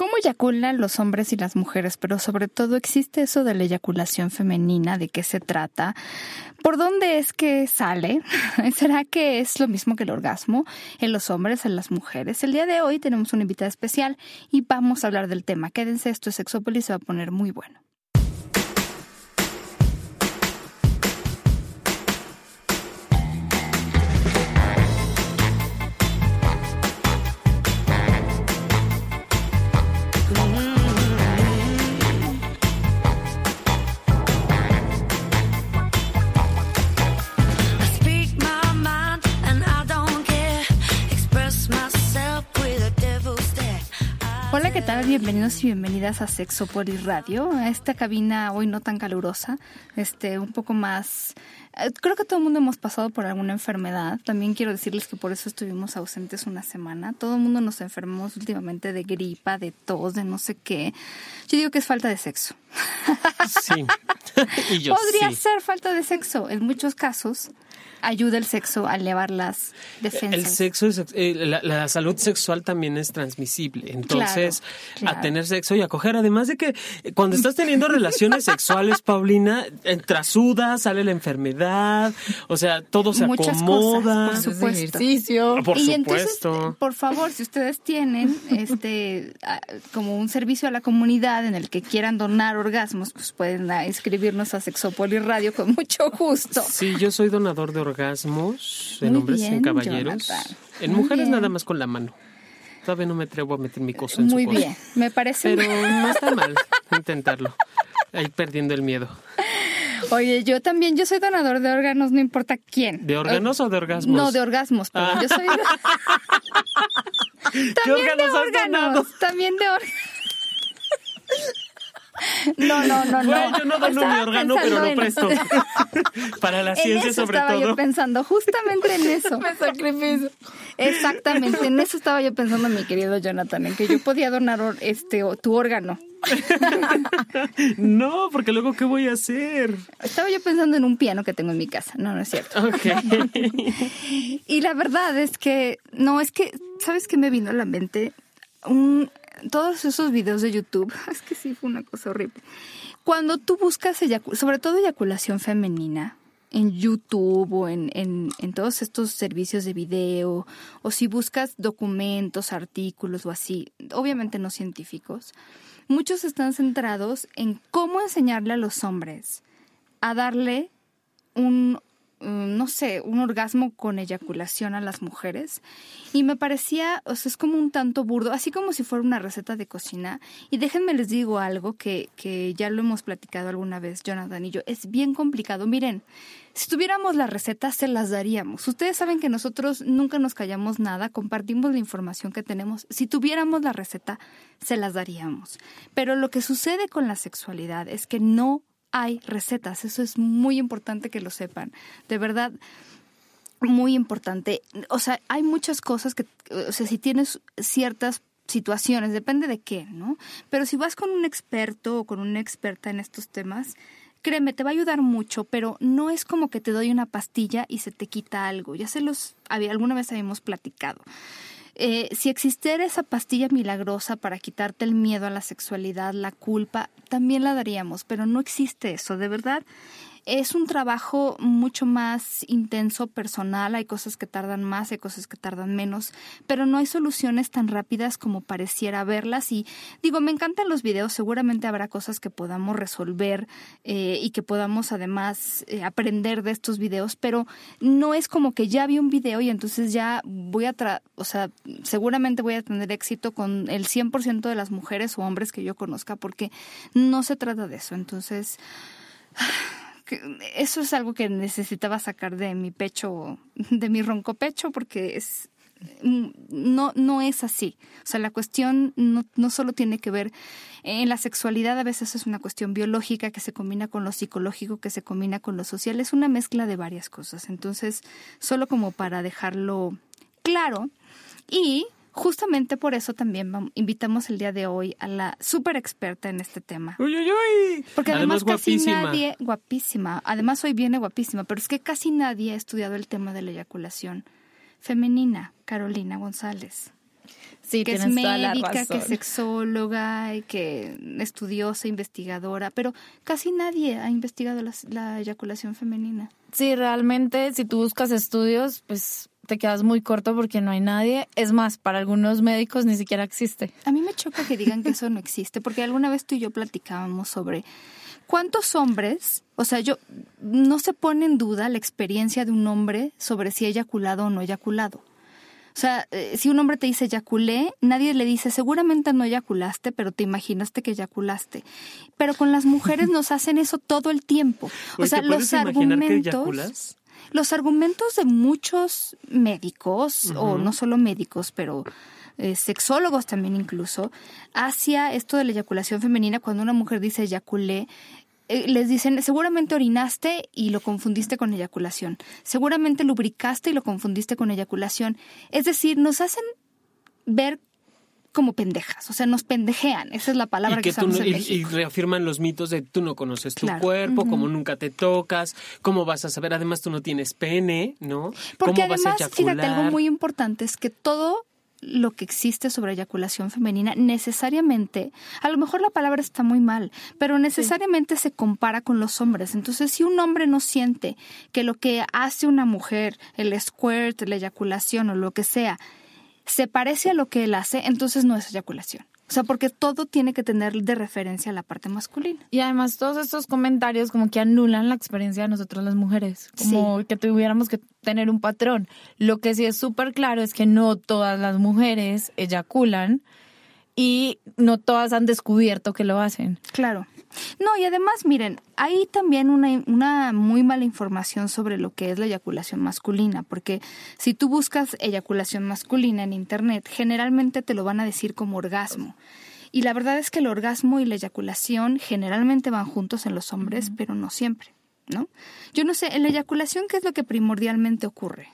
cómo eyaculan los hombres y las mujeres, pero sobre todo existe eso de la eyaculación femenina, de qué se trata, por dónde es que sale, será que es lo mismo que el orgasmo en los hombres, en las mujeres. El día de hoy tenemos una invitada especial y vamos a hablar del tema. Quédense, esto es Sexópolis, se va a poner muy bueno. Bienvenidos y bienvenidas a Sexopolis Radio, a esta cabina hoy no tan calurosa, este, un poco más... Eh, creo que todo el mundo hemos pasado por alguna enfermedad. También quiero decirles que por eso estuvimos ausentes una semana. Todo el mundo nos enfermamos últimamente de gripa, de tos, de no sé qué. Yo digo que es falta de sexo. Sí. Podría ser falta de sexo en muchos casos ayuda el sexo a elevar las defensas. El sexo, es, eh, la, salud sexual también es transmisible. Entonces, a tener sexo y a coger, además de que eh, cuando estás teniendo relaciones sexuales, Paulina, trasuda, sale la enfermedad, o sea, todo se acomoda. por supuesto. Ejercicio. Por y supuesto. Entonces, por favor, si ustedes tienen este como un servicio a la comunidad en el que quieran donar orgasmos, pues pueden inscribirnos a Sexopolis Radio con mucho gusto. Sí, yo soy donador de orgasmos en hombres, en caballeros. En mujeres nada más con la mano. Todavía no me atrevo a meter mi cosa en Muy su bien, me parece. Pero no está mal intentarlo. Ahí perdiendo el miedo. Oye, yo también, yo soy donador de órganos, no importa quién. ¿De órganos o de orgasmos? No, de orgasmos, pero yo soy... ¿Qué órganos de órganos, también de órganos. No, no, no, no. yo no dono mi órgano, pero lo presto. Para la ciencia, sobre estaba todo. yo pensando, justamente en eso. Me sacrificio. Exactamente, en eso estaba yo pensando, mi querido Jonathan, en que yo podía donar este tu órgano. no, porque luego, ¿qué voy a hacer? Estaba yo pensando en un piano que tengo en mi casa. No, no es cierto. Ok. y la verdad es que, no, es que, ¿sabes qué me vino a la mente? Un, todos esos videos de YouTube, es que sí fue una cosa horrible. Cuando tú buscas, sobre todo eyaculación femenina, en YouTube o en, en, en, todos estos servicios de video, o si buscas documentos, artículos o así, obviamente no científicos, muchos están centrados en cómo enseñarle a los hombres a darle un no sé, un orgasmo con eyaculación a las mujeres. Y me parecía, o sea, es como un tanto burdo, así como si fuera una receta de cocina. Y déjenme les digo algo que, que ya lo hemos platicado alguna vez, Jonathan y yo. Es bien complicado. Miren, si tuviéramos la receta, se las daríamos. Ustedes saben que nosotros nunca nos callamos nada, compartimos la información que tenemos. Si tuviéramos la receta, se las daríamos. Pero lo que sucede con la sexualidad es que no hay recetas. Eso es muy importante que lo sepan. De verdad, muy importante. O sea, hay muchas cosas que, o sea, si tienes ciertas situaciones, depende de qué, ¿no? Pero si vas con un experto o con una experta en estos temas, créeme, te va a ayudar mucho, pero no es como que te doy una pastilla y se te quita algo. Ya se los había, alguna vez habíamos platicado. Eh, si existiera esa pastilla milagrosa para quitarte el miedo a la sexualidad, la culpa, también la daríamos, pero no existe eso, de verdad. Es un trabajo mucho más intenso, personal, hay cosas que tardan más, hay cosas que tardan menos, pero no hay soluciones tan rápidas como pareciera verlas. Y digo, me encantan los videos, seguramente habrá cosas que podamos resolver eh, y que podamos además eh, aprender de estos videos, pero no es como que ya vi un video y entonces ya voy a, tra o sea, seguramente voy a tener éxito con el 100% de las mujeres o hombres que yo conozca, porque no se trata de eso. Entonces eso es algo que necesitaba sacar de mi pecho, de mi ronco pecho, porque es no, no es así. O sea, la cuestión no, no solo tiene que ver en la sexualidad, a veces es una cuestión biológica que se combina con lo psicológico, que se combina con lo social, es una mezcla de varias cosas. Entonces, solo como para dejarlo claro. Y Justamente por eso también invitamos el día de hoy a la súper experta en este tema. Uy, uy, uy. Porque además, casi nadie, guapísima, además hoy viene guapísima, pero es que casi nadie ha estudiado el tema de la eyaculación femenina, Carolina González. Sí, que es médica, que es sexóloga y que estudiosa, investigadora, pero casi nadie ha investigado la, eyaculación femenina. Sí, realmente si tú buscas estudios, pues te quedas muy corto porque no hay nadie. Es más, para algunos médicos ni siquiera existe. A mí me choca que digan que eso no existe, porque alguna vez tú y yo platicábamos sobre cuántos hombres, o sea, yo no se pone en duda la experiencia de un hombre sobre si ha eyaculado o no eyaculado. O sea, eh, si un hombre te dice eyaculé, nadie le dice seguramente no eyaculaste, pero te imaginaste que eyaculaste. Pero con las mujeres nos hacen eso todo el tiempo. O sea, los argumentos. Los argumentos de muchos médicos, o no solo médicos, pero eh, sexólogos también incluso, hacia esto de la eyaculación femenina, cuando una mujer dice eyaculé, eh, les dicen, seguramente orinaste y lo confundiste con eyaculación, seguramente lubricaste y lo confundiste con eyaculación. Es decir, nos hacen ver como pendejas, o sea, nos pendejean, esa es la palabra que, usamos y, reafirman los mitos de tú no conoces tu cuerpo, como nunca te tocas, cómo vas a saber, además tú no tienes pene, ¿no? Porque además, fíjate, algo muy importante es que todo lo que existe sobre eyaculación femenina necesariamente, a lo mejor la palabra está muy mal, pero necesariamente se compara con los hombres. Entonces, si un hombre no siente que lo que hace una mujer, el squirt, la eyaculación o lo que sea, se parece a lo que él hace, entonces no es eyaculación. O sea, porque todo tiene que tener de referencia a la parte masculina. Y además todos estos comentarios como que anulan la experiencia de nosotros las mujeres, como que tuviéramos que tener un patrón. Lo que sí es súper claro es que no todas las mujeres eyaculan y no todas han descubierto que lo hacen. Claro. No, y además, miren, hay también una, una muy mala información sobre lo que es la eyaculación masculina, porque si tú buscas eyaculación masculina en Internet, generalmente te lo van a decir como orgasmo. Y la verdad es que el orgasmo y la eyaculación generalmente van juntos en los hombres, pero no siempre, ¿no? Yo no sé, en la eyaculación, ¿qué es lo que primordialmente ocurre?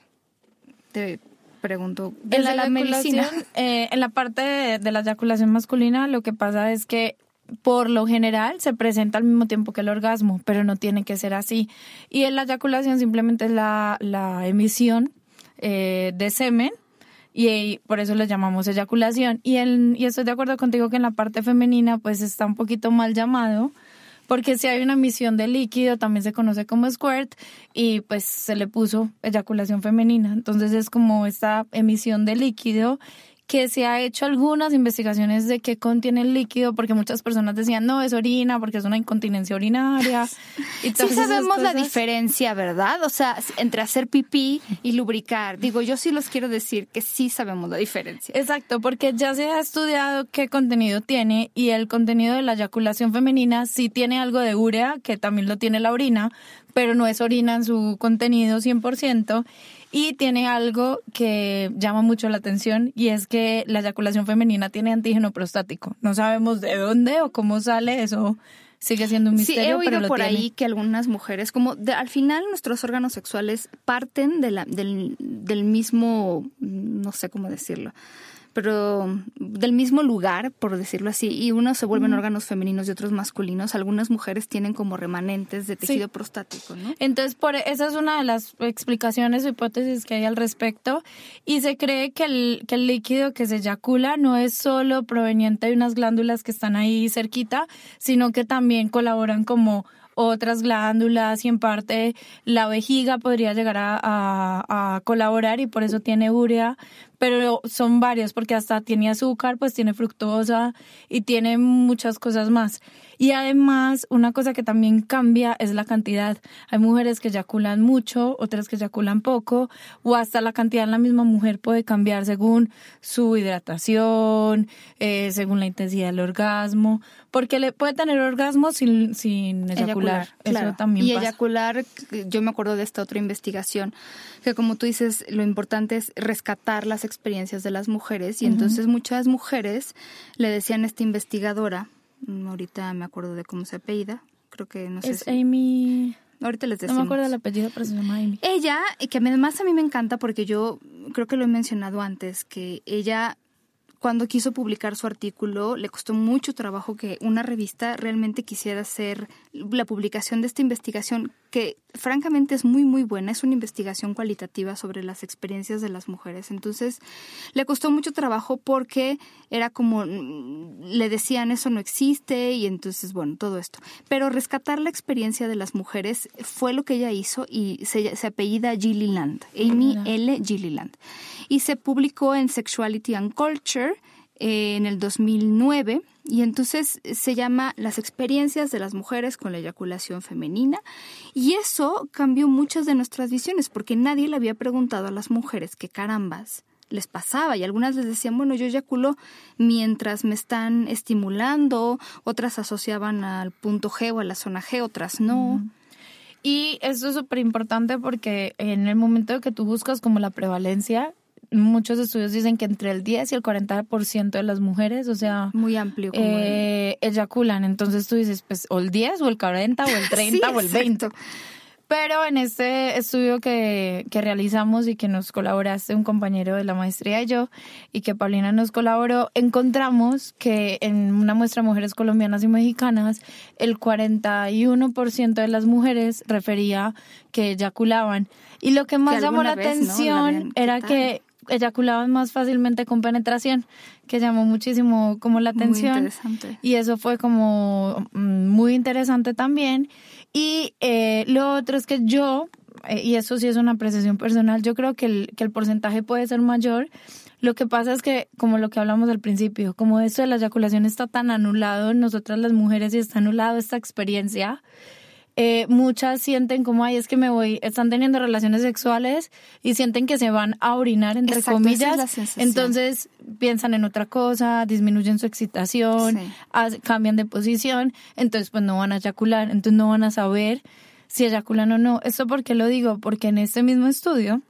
Te pregunto. En la, medicina. Eh, en la parte de la eyaculación masculina, lo que pasa es que por lo general se presenta al mismo tiempo que el orgasmo, pero no tiene que ser así. Y en la eyaculación simplemente es la, la emisión eh, de semen y, por eso le llamamos eyaculación. Y, el, y estoy de acuerdo contigo que en la parte femenina pues está un poquito mal llamado porque si hay una emisión de líquido también se conoce como squirt y pues se le puso eyaculación femenina. Entonces es como esta emisión de líquido que se ha hecho algunas investigaciones de qué contiene el líquido, porque muchas personas decían, no, es orina, porque es una incontinencia urinaria. Y sí sabemos la diferencia, ¿verdad? O sea, entre hacer pipí y lubricar. Digo, yo sí los quiero decir que sí sabemos la diferencia. Exacto, porque ya se ha estudiado qué contenido tiene y el contenido de la eyaculación femenina sí tiene algo de urea, que también lo tiene la orina, pero no es orina en su contenido 100%. Y tiene algo que llama mucho la atención y es que la eyaculación femenina tiene antígeno prostático. No sabemos de dónde o cómo sale eso. Sigue siendo un misterio. Sí, he oído por ahí que algunas mujeres, como al final nuestros órganos sexuales parten de la, del, del mismo, no sé cómo decirlo, pero del mismo lugar, por decirlo así, y unos se vuelven órganos femeninos y otros masculinos. Algunas mujeres tienen como remanentes de tejido prostático, ¿no? Entonces, por e, esa es una de las explicaciones o hipótesis que hay al respecto. Y se cree que el, que el líquido que se eyacula no es solo proveniente de unas glándulas que están ahí cerquita, sino que también colaboran como otras glándulas y en parte la vejiga podría llegar a, a, colaborar y por eso tiene urea, pero son varios porque hasta tiene azúcar, pues tiene fructosa y tiene muchas cosas más. Y además, una cosa que también cambia es la cantidad. Hay mujeres que eyaculan mucho, otras que eyaculan poco, o hasta la cantidad en la misma mujer puede cambiar según su hidratación, eh, según la intensidad del orgasmo, porque le puede tener orgasmo sin, sin eyacular. Eso también y eyacular, yo me acuerdo de esta otra investigación, que como tú dices, lo importante es rescatar las experiencias de las mujeres y entonces muchas mujeres le decían a esta investigadora, mm, ahorita me acuerdo de cómo se apellida, creo que no sé. Es Amy. Ahorita les decimos. No me acuerdo el apellido, pero se llama Amy. Ella, y que además a mí me encanta porque yo creo que lo he mencionado antes, que ella cuando quiso publicar su artículo, le costó mucho trabajo que una revista realmente quisiera hacer la publicación de esta investigación, que francamente es muy, muy buena. Es una investigación cualitativa sobre las experiencias de las mujeres. Entonces, le costó mucho trabajo porque era como, mm, le decían eso no existe y entonces, bueno, todo esto. Pero rescatar la experiencia de las mujeres fue lo que ella hizo y se, se apellida Gilliland, Amy L. Gilliland. Y se publicó en Sexuality and Culture eh, en el 2009 y entonces se llama Las experiencias de las mujeres con la eyaculación femenina y eso cambió muchas de nuestras visiones porque nadie le había preguntado a las mujeres qué carambas les pasaba y algunas les decían, bueno, yo eyaculo mientras me están estimulando, otras asociaban al punto G o a la zona G, otras no. Y esto es súper importante porque en el momento que tú buscas como la prevalencia, muchos estudios dicen que entre el 10 y el 40% de las mujeres, o sea, muy amplio, como eh, eyaculan. Entonces tú dices, pues, o el 10, o el 40, o el 30, o el 20. Pero en este estudio que, que, realizamos y que nos colaboraste un compañero de la maestría y yo, y que Paulina nos colaboró, encontramos que en una muestra de mujeres colombianas y mexicanas, el 41% de las mujeres refería que eyaculaban. Y lo que más llamó la atención era que eyaculaban más fácilmente con penetración, que llamó muchísimo como la atención. Y eso fue como mm, muy interesante también. Y eh, lo otro es que yo, eh, y eso sí es una apreciación personal, yo creo que el, que el porcentaje puede ser mayor. Lo que pasa es que, como lo que hablamos al principio, como esto de la eyaculación está tan anulado en nosotras las mujeres y está anulado esta experiencia, eh, muchas sienten como, ay, es que me voy, están teniendo relaciones sexuales y sienten que se van a orinar, entre comillas. entonces piensan en otra cosa, disminuyen su excitación, cambian de posición, entonces pues no van a eyacular, entonces no van a saber si eyaculan o no. ¿Esto por qué lo digo? Porque en este mismo estudio,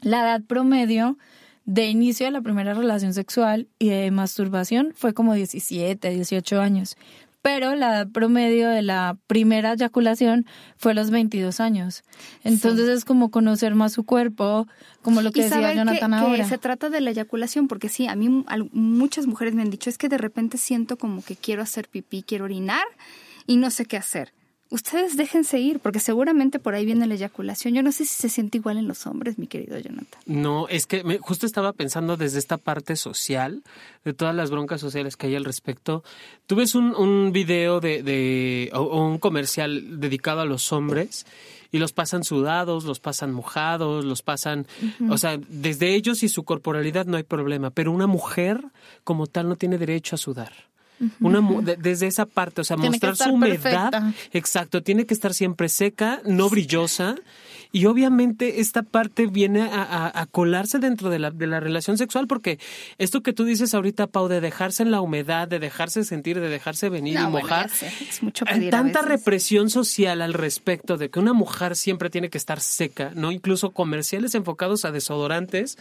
la edad promedio de inicio de la primera relación sexual y de masturbación fue como 17, 18 años pero la edad promedio de la primera eyaculación fue a los 22 años. Entonces es como conocer más su cuerpo, como lo que decía Jonathan ahora. Que se trata de la eyaculación, porque sí, a mí muchas mujeres me han dicho, es que de repente siento como que quiero hacer pipí, quiero orinar y no sé qué hacer ustedes déjense ir, porque seguramente por ahí viene la eyaculación. Yo no sé si se siente igual en los hombres, mi querido Jonathan. No, es que me, justo estaba pensando desde esta parte social, de todas las broncas sociales que hay al respecto. Tú ves un, un video de, de o, un comercial dedicado a los hombres y los pasan sudados, los pasan mojados, los pasan, o sea, desde ellos y su corporalidad no hay problema, pero una mujer como tal no tiene derecho a sudar. Una, desde esa parte, o sea, mostrar su humedad. Exacto, tiene que estar siempre seca, no brillosa. Y obviamente esta parte viene a, colarse dentro de la, de la, relación sexual, porque esto que tú dices ahorita, Pau, de dejarse en la humedad, de dejarse sentir, de dejarse venir y mojar, es mucho hay tanta represión social al respecto de que una mujer siempre tiene que estar seca, ¿no? Incluso comerciales enfocados a desodorantes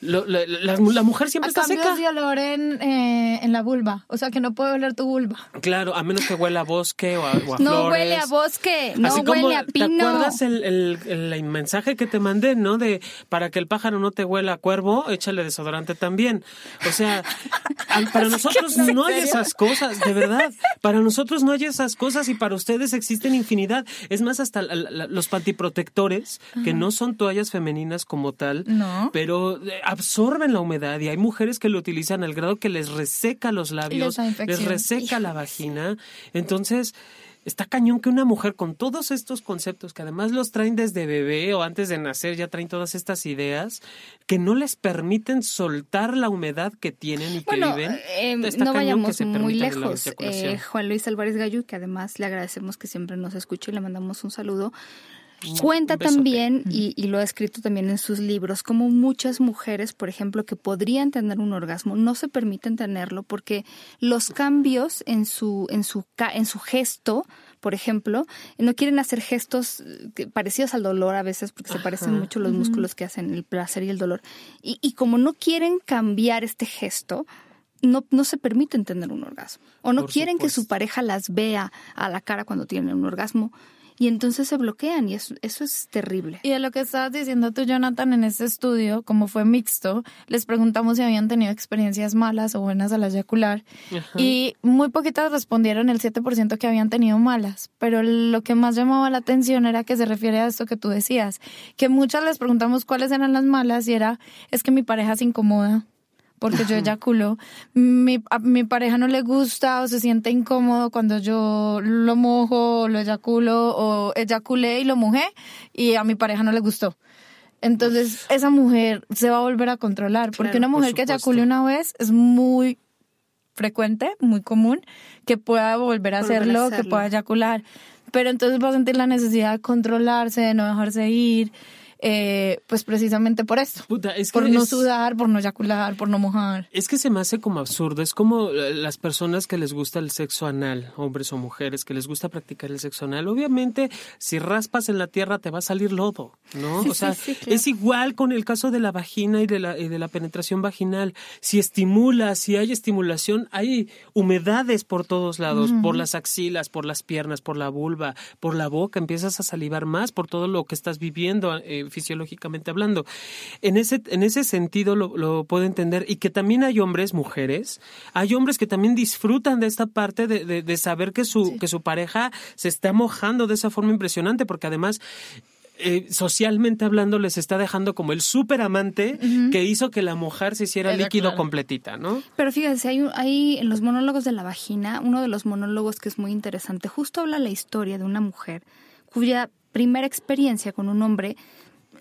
la, mujer siempre está seca. de olor en, eh, en la vulva, o sea que no puede oler tu vulva. Claro, a menos que huela a bosque o a, o No huele a bosque, no huele a pino. ¿Te acuerdas el, el, mensaje que te mandé, no? De para que el pájaro no te huela a cuervo, échale desodorante también. O sea, para nosotros no hay esas cosas, de verdad. Para nosotros no hay esas cosas y para ustedes existen infinidad. Es más, hasta los pantiprotectores, que no son toallas femeninas como tal, no. pero eh, absorben la humedad y hay mujeres que lo utilizan al grado que les reseca los labios, les reseca la vagina. Entonces, está cañón que una mujer con todos estos conceptos, que además los traen desde bebé o antes de nacer, ya traen todas estas ideas, que no les permiten soltar la humedad que tienen y que viven. Eh, no vayamos muy lejos. Eh, Juan Luis Álvarez Gallo, que además le agradecemos que siempre nos escuche y le mandamos un saludo. Cuenta también, y, lo ha escrito también en sus libros, como muchas mujeres, por ejemplo, que podrían tener un orgasmo, no se permiten tenerlo porque los cambios en su, en su, en su gesto, por ejemplo, no quieren hacer gestos eh, parecidos al dolor a veces porque se parecen mucho los músculos que hacen el placer y el dolor. Y, y como no quieren cambiar este gesto, no, no se permiten tener un orgasmo. O no quieren que su pareja las vea a la cara cuando tienen un orgasmo y entonces se bloquean y eso, eso es terrible. Y de lo que estabas diciendo tú, Jonathan, en este estudio, como fue mixto, les preguntamos si habían tenido experiencias malas o buenas al eyacular y muy poquitas respondieron el 7% que habían tenido malas, pero lo que más llamaba la atención era que se refiere a esto que tú decías, que muchas les preguntamos cuáles eran las malas y era, es que mi pareja se incomoda porque yo eyaculo. Mi, a mi pareja no le gusta o se siente incómodo cuando yo lo mojo, lo eyaculo o eyaculé y lo mojé y a mi pareja no le gustó. Entonces esa mujer se va a volver a controlar porque una mujer que eyacule una vez es muy frecuente, muy común, que pueda volver a, hacerlo, que pueda eyacular. Pero entonces va a sentir la necesidad de controlarse, de no dejarse ir. Eh, pues precisamente por esto. por no sudar, por no eyacular, por no mojar. Es que se me hace como absurdo. Es como eh, las personas que les gusta el sexo anal, hombres o mujeres, que les gusta practicar el sexo anal. Obviamente, si raspas en la tierra te va a salir lodo, ¿no? o sea, es igual con el caso de la vagina y de la, de la penetración vaginal. Si estimula, si hay estimulación, hay humedades por todos lados, por las axilas, por las piernas, por la vulva, por la boca, empiezas a salivar más por todo lo que estás viviendo. Eh, fisiológicamente hablando. En ese, en ese sentido lo, puedo entender y que también hay hombres, mujeres, hay hombres que también disfrutan de esta parte de, de, saber que su, que su pareja se está mojando de esa forma impresionante, porque además eh, socialmente hablando les está dejando como el súper amante que hizo que la mujer se hiciera líquido completita, ¿no? Pero fíjense, hay, hay en los monólogos de la vagina, uno de los monólogos que es muy interesante, justo habla la historia de una mujer cuya primera experiencia con un hombre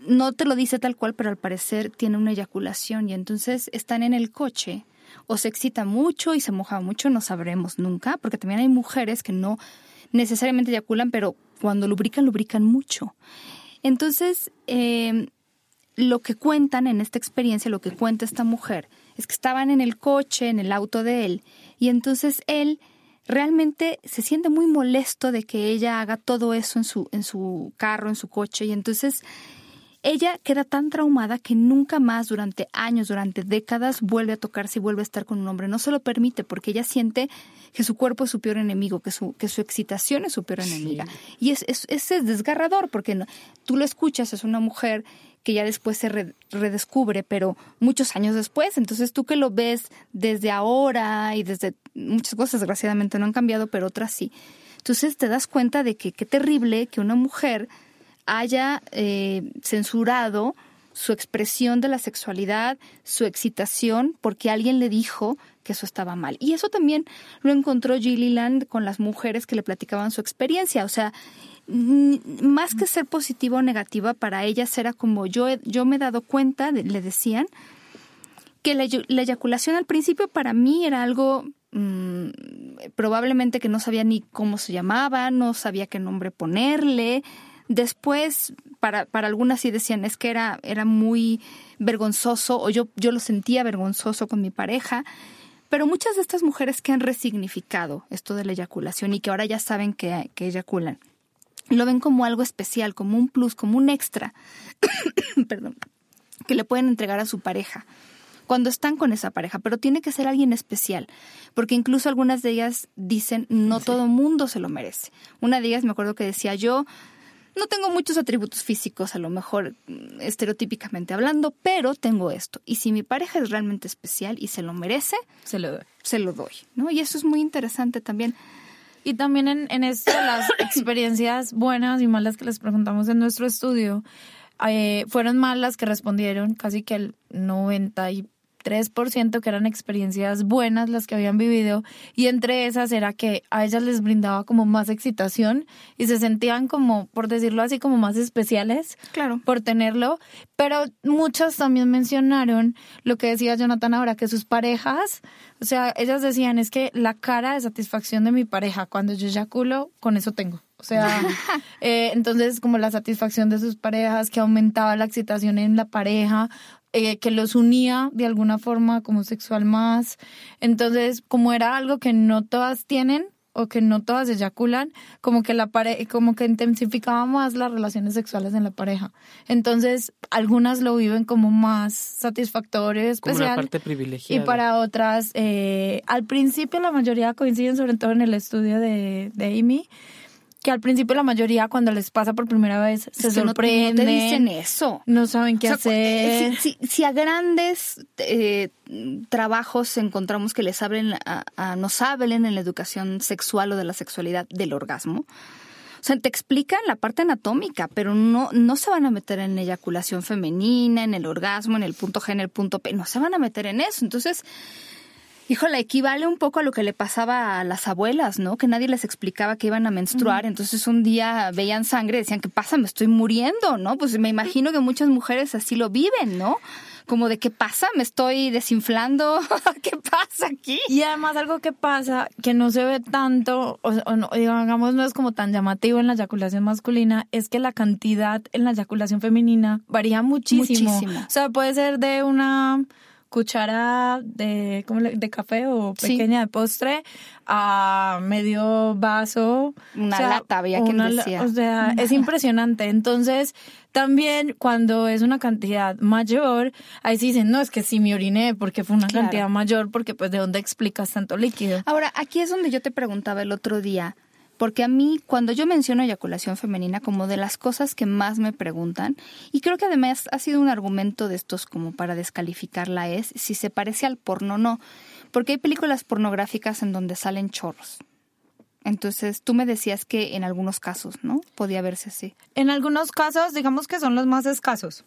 no te lo dice tal cual, pero al parecer tiene una eyaculación y entonces están en el coche o se excita mucho y se moja mucho, no sabremos nunca, porque también hay mujeres que no necesariamente eyaculan, pero cuando lubrican, lubrican mucho. Entonces, em, lo que cuentan en esta experiencia, lo que cuenta esta mujer, es que estaban en el coche, en el auto de él, y entonces él realmente se siente muy molesto de que ella haga todo eso en su, en su carro, en su coche, y entonces ella queda tan traumada que nunca más durante años, durante décadas, vuelve a tocarse y vuelve a estar con un hombre. No se lo permite porque ella siente que su cuerpo es su peor enemigo, que su, que su excitación es su peor enemiga. Y es, es, es, desgarrador porque tú lo escuchas, es una mujer que ya después se redescubre, pero muchos años después. Entonces tú que lo ves desde ahora y desde muchas cosas desgraciadamente no han cambiado, pero otras sí. Entonces te das cuenta de que qué terrible que una mujer haya eh, censurado su expresión de la sexualidad, su excitación, porque alguien le dijo que eso estaba mal. Y eso también lo encontró Gilliland con las mujeres que le platicaban su experiencia. O sea, más que ser positiva o negativa, para ellas era como yo, yo me he dado cuenta, le decían, que la, eyaculación al principio para mí era algo mm, probablemente que no sabía ni cómo se llamaba, no sabía qué nombre ponerle, Después, para, para algunas sí decían, es que era, era muy vergonzoso o yo, yo lo sentía vergonzoso con mi pareja. Pero muchas de estas mujeres que han resignificado esto de la eyaculación y que ahora ya saben que, que eyaculan, lo ven como algo especial, como un plus, como un extra, perdón, que le pueden entregar a su pareja cuando están con esa pareja, pero tiene que ser alguien especial, porque incluso algunas de ellas dicen no todo mundo se lo merece. Una de ellas me acuerdo que decía yo no tengo muchos atributos físicos, a lo mejor mm, estereotípicamente hablando, pero tengo esto. Y si mi pareja es realmente especial y se lo merece, se lo doy. Se lo doy, ¿no? Y eso es muy interesante también. Y también en, en esto, las experiencias buenas y malas que les preguntamos en nuestro estudio, eh, fueron malas que respondieron casi que el 90 y 3% que eran experiencias buenas las que habían vivido y entre esas era que a ellas les brindaba como más excitación y se sentían como, por decirlo así, como más especiales claro. por tenerlo, pero muchas también mencionaron lo que decía Jonathan ahora, que sus parejas, o sea, ellas decían es que la cara de satisfacción de mi pareja cuando yo eyaculo, con eso tengo. O sea, eh, entonces como la satisfacción de sus parejas, que aumentaba la excitación en la pareja, eh, que los unía de alguna forma como sexual más. Entonces, como era algo que no todas tienen o que no todas eyaculan, como que la pare como que intensificaba más las relaciones sexuales en la pareja. Entonces, algunas lo viven como más satisfactorio, especial. Como una parte privilegiada. Y para otras, eh, al principio la mayoría coinciden, sobre todo en el estudio de, de Amy, que al principio la mayoría cuando les pasa por primera vez se sorprenden. No, te dicen eso. No saben qué hacer. Si, a grandes eh, trabajos encontramos que les hablen, a, nos hablen en la educación sexual o de la sexualidad del orgasmo, o sea, te explican la parte anatómica, pero no, no se van a meter en eyaculación femenina, en el orgasmo, en el punto G, en el punto P, no se van a meter en eso. Entonces, Híjole, equivale un poco a lo que le pasaba a las abuelas, ¿no? Que nadie les explicaba que iban a menstruar, entonces un día veían sangre y decían, ¿qué pasa? Me estoy muriendo, ¿no? Pues me imagino que muchas mujeres así lo viven, ¿no? Como de, ¿qué pasa? ¿Me estoy desinflando? ¿Qué pasa aquí? Y además algo que pasa, que no se ve tanto, o, no, digamos, no es como tan llamativo en la eyaculación masculina, es que la cantidad en la eyaculación femenina varía muchísimo. muchísimo. O sea, puede ser de una cuchara de, de café o pequeña de postre a medio vaso. Una lata, había quien decía. O sea, es impresionante. Entonces, también cuando es una cantidad mayor, ahí sí dicen, no, es que sí me oriné porque fue una cantidad mayor, porque pues de dónde explicas tanto líquido. Ahora, aquí es donde yo te preguntaba el otro día, porque a mí, cuando yo menciono eyaculación femenina, como de las cosas que más me preguntan, y creo que además ha sido un argumento de estos como para descalificarla, es si se parece al porno o no. Porque hay películas pornográficas en donde salen chorros. Entonces, tú me decías que en algunos casos, ¿no? Podía verse así. En algunos casos, digamos que son los más escasos.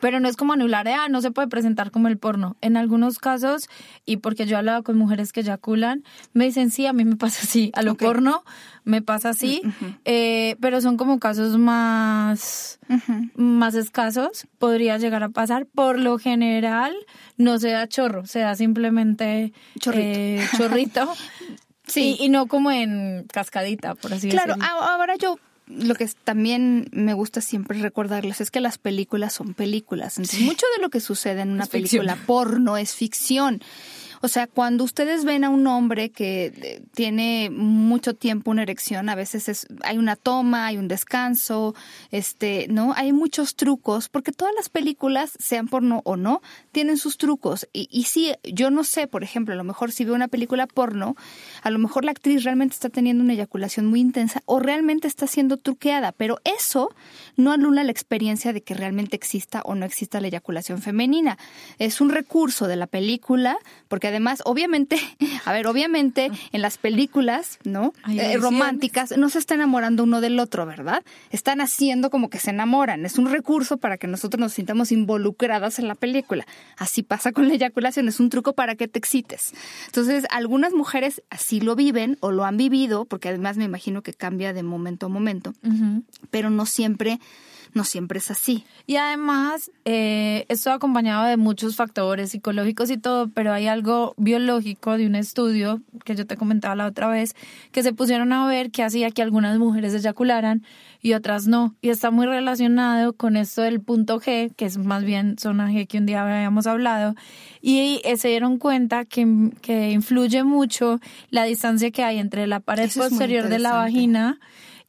Pero no es como anular, ah, no se puede presentar como el porno. En algunos casos, y porque yo he hablado con mujeres que eyaculan, me dicen, sí, a mí me pasa así, a lo porno me pasa así, eh, pero son como casos más, más escasos, podría llegar a pasar. Por lo general, no se da chorro, se da simplemente chorrito. Eh, chorrito. sí. Y, no como en cascadita, por así decirlo. Claro, ahora yo lo que también me gusta siempre recordarles es que las películas son películas. Entonces, mucho de lo que sucede en una película porno es ficción. O sea, cuando ustedes ven a un hombre que eh, tiene mucho tiempo una erección, a veces es, hay una toma, hay un descanso, este, ¿no? Hay muchos trucos, porque todas las películas, sean porno o no, tienen sus trucos. Y, y sí, yo no sé, por ejemplo, a lo mejor si veo una película porno, a lo mejor la actriz realmente está teniendo una eyaculación muy intensa o realmente está siendo truqueada, pero eso no anula la experiencia de que realmente exista o no exista la eyaculación femenina. Es un recurso de la película, porque además, obviamente, a ver, obviamente en las películas, ¿no? Eh, románticas, no se está enamorando uno del otro, ¿verdad? Están haciendo como que se enamoran. Es un recurso para que nosotros nos sintamos involucradas en la película. Así pasa con la eyaculación, es un truco para que te excites. Entonces, algunas mujeres así lo viven o lo han vivido, porque además me imagino que cambia de momento a momento, pero no siempre no siempre es así. Y además, eh, esto acompañado de muchos factores psicológicos y todo, pero hay algo biológico de un estudio que yo te comentaba la otra vez, que se pusieron a ver que hacía que algunas mujeres eyacularan y otras no. Y está muy relacionado con esto del punto G, que es más bien zona G que un día habíamos hablado. Y se dieron cuenta que, que influye mucho la distancia que hay entre la pared posterior de la vagina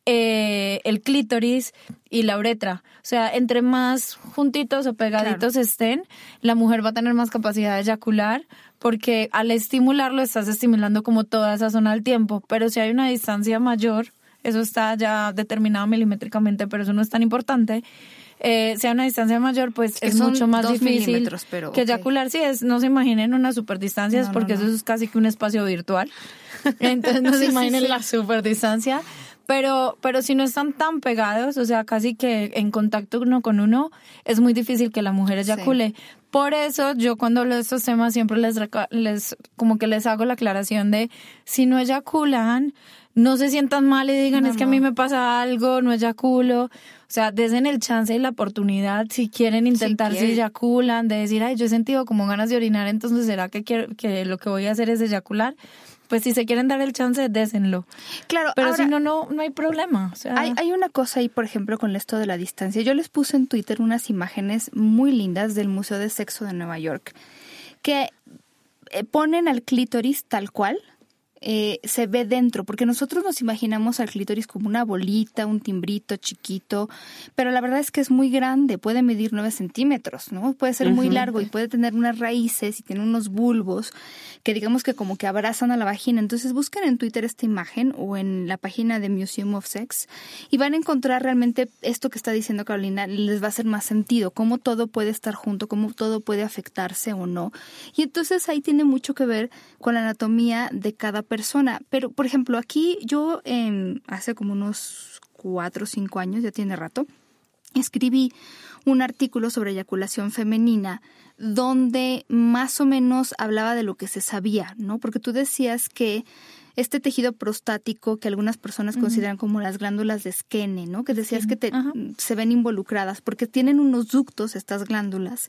eh, el clítoris y la uretra. O sea, entre más juntitos o pegaditos estén, la mujer va a tener más capacidad de eyacular porque al estimularlo estás estimulando como toda esa zona al tiempo. Pero si hay una distancia mayor, eso está ya determinado milimétricamente, pero eso no es tan importante. Eh, sea una distancia mayor, pues es, mucho más difícil que eyacular. Si es, no se imaginen una superdistancia, es porque eso es casi que un espacio virtual. Entonces no se imaginen la superdistancia. Pero, pero si no están tan pegados, o sea, casi que en contacto uno con uno, es muy difícil que la mujer eyacule. Por eso yo cuando hablo de estos temas siempre les, les, como que les hago la aclaración de si no eyaculan, no se sientan mal y digan es que a mí me pasa algo, no eyaculo. O sea, desen el chance y la oportunidad si quieren intentar si, eyaculan, de decir, ay, yo he sentido como ganas de orinar, entonces será que quiero, que lo que voy a hacer es eyacular pues si se quieren dar el chance, désenlo. Claro, pero si no, no, no hay problema. hay, hay una cosa ahí, por ejemplo, con esto de la distancia. Yo les puse en Twitter unas imágenes muy lindas del Museo de Sexo de Nueva York que eh, ponen al clítoris tal cual eh, se ve dentro, porque nosotros nos imaginamos al clítoris como una bolita, un timbrito chiquito, pero la verdad es que es muy grande, puede medir 9 centímetros, ¿no? Puede ser muy largo y puede tener unas raíces y tiene unos bulbos que digamos que como que abrazan a la vagina. Entonces busquen en Twitter esta imagen o en la página de Museum of Sex y van a encontrar realmente esto que está diciendo Carolina, les va a hacer más sentido, cómo todo puede estar junto, cómo todo puede afectarse o no. Y entonces ahí tiene mucho que ver con la anatomía de cada persona. Pero, por ejemplo, aquí yo hace como unos cuatro o cinco años, ya tiene rato, escribí un artículo sobre eyaculación femenina donde más o menos hablaba de lo que se sabía, ¿no? Porque tú decías que este tejido prostático que algunas personas consideran como las glándulas de esquene, ¿no? Que decías que se ven involucradas porque tienen unos ductos estas glándulas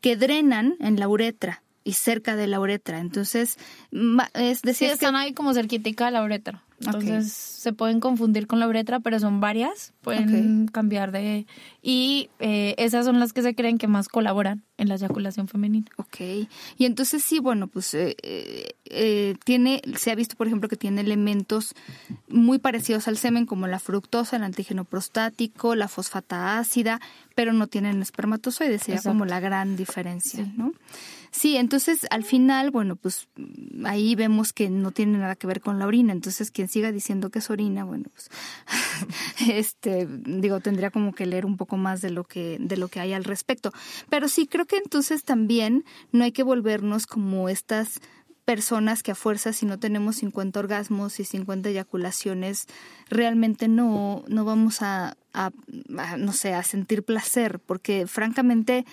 que drenan en la uretra y cerca de la uretra. Entonces, es decir, sí, están ahí como cerquitica de la uretra. Entonces se pueden confundir con la uretra, pero son varias, pueden cambiar de... Y eh, esas son las que se creen que más colaboran en la eyaculación femenina. Ok. Y entonces sí, bueno, pues eh, eh, tiene, se ha visto, por ejemplo, que tiene elementos muy parecidos al semen, como la fructosa, el antígeno prostático, la fosfata ácida, pero no tienen espermatozoides, sería como la gran diferencia, ¿no? Sí, entonces al final, bueno, pues ahí vemos que no tiene nada que ver con la orina, entonces quien siga diciendo que es orina, bueno, pues este digo, tendría como que leer un poco más de lo que de lo que hay al respecto. Pero sí creo que entonces también no hay que volvernos como estas personas que a fuerza si no tenemos 50 orgasmos y 50 eyaculaciones realmente no no vamos a, a no sé, a sentir placer, porque francamente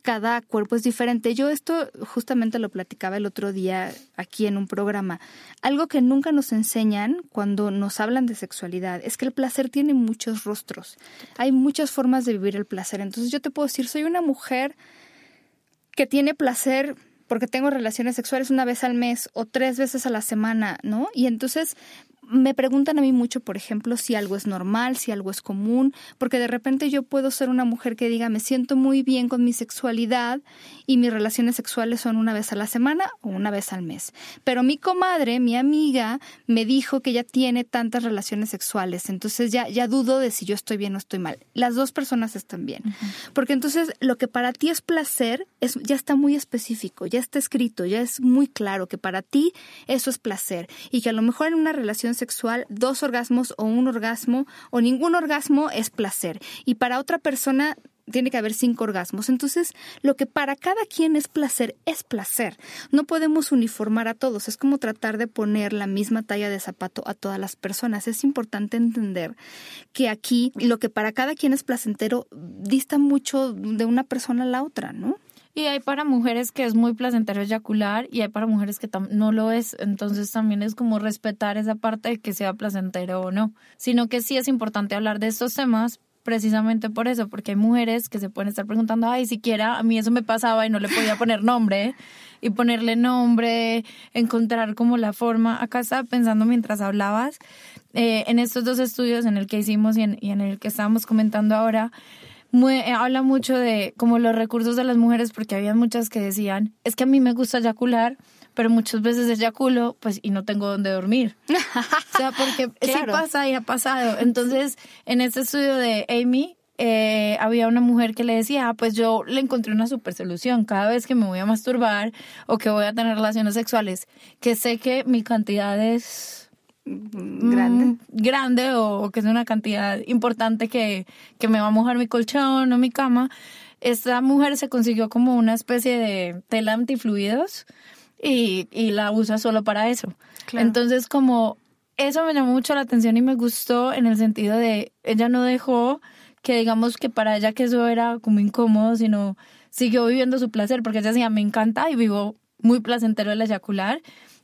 cada cuerpo es diferente. Yo esto justamente lo platicaba el otro día aquí en un programa. Algo que nunca nos enseñan cuando nos hablan de sexualidad es que el placer tiene muchos rostros. Hay muchas formas de vivir el placer. Entonces yo te puedo decir, soy una mujer que tiene placer porque tengo relaciones sexuales una vez al mes o tres veces a la semana, ¿no? Y entonces me preguntan a mí mucho, por ejemplo, si algo es normal, si algo es común, porque de repente yo puedo ser una mujer que diga, me siento muy bien con mi sexualidad y mis relaciones sexuales son una vez a la semana o una vez al mes. Pero mi comadre, mi amiga, me dijo que ella tiene tantas relaciones sexuales, entonces ya, ya dudo de si yo estoy bien o estoy mal. Las dos personas están bien. Porque entonces lo que para ti es placer es, ya está muy específico, ya está escrito, ya es muy claro que para ti eso es placer y que a lo mejor en una relación sexual, dos orgasmos o un orgasmo o ningún orgasmo es placer. Y para otra persona tiene que haber cinco orgasmos. Entonces, lo que para cada quien es placer, es placer. No podemos uniformar a todos. Es como tratar de poner la misma talla de zapato a todas las personas. Es importante entender que aquí lo que para cada quien es placentero dista mucho de una persona a la otra, ¿no? Y hay para mujeres que es muy placentero eyacular y hay para mujeres que no lo es. Entonces también es como respetar esa parte de que sea placentero o no. Sino que sí es importante hablar de estos temas precisamente por eso, porque hay mujeres que se pueden estar preguntando, ay, siquiera a mí eso me pasaba y no le podía poner nombre y ponerle nombre, encontrar como la forma. Acá estaba pensando mientras hablabas, eh, en estos dos estudios en el que hicimos y en, y en el que estábamos comentando ahora, eh, habla mucho de como los recursos de las mujeres porque había muchas que decían, es que a mí me gusta eyacular, pero muchas veces eyaculo pues y no tengo dónde dormir. o sea, porque sí pasa y ha pasado. Entonces, en este estudio de Amy, eh, había una mujer que le decía, ah, pues yo le encontré una super solución. Cada vez que me voy a masturbar o que voy a tener relaciones sexuales, que sé que mi cantidad es grande. Mm, grande o que es una cantidad importante que, que me va a mojar mi colchón o mi cama. Esta mujer se consiguió como una especie de tela antifluidos y, y la usa solo para eso. Entonces, como eso me llamó mucho la atención y me gustó en el sentido de ella no dejó que digamos que para ella que eso era como incómodo, sino siguió viviendo su placer, porque ella decía, me encanta y vivo muy placentero el eyacular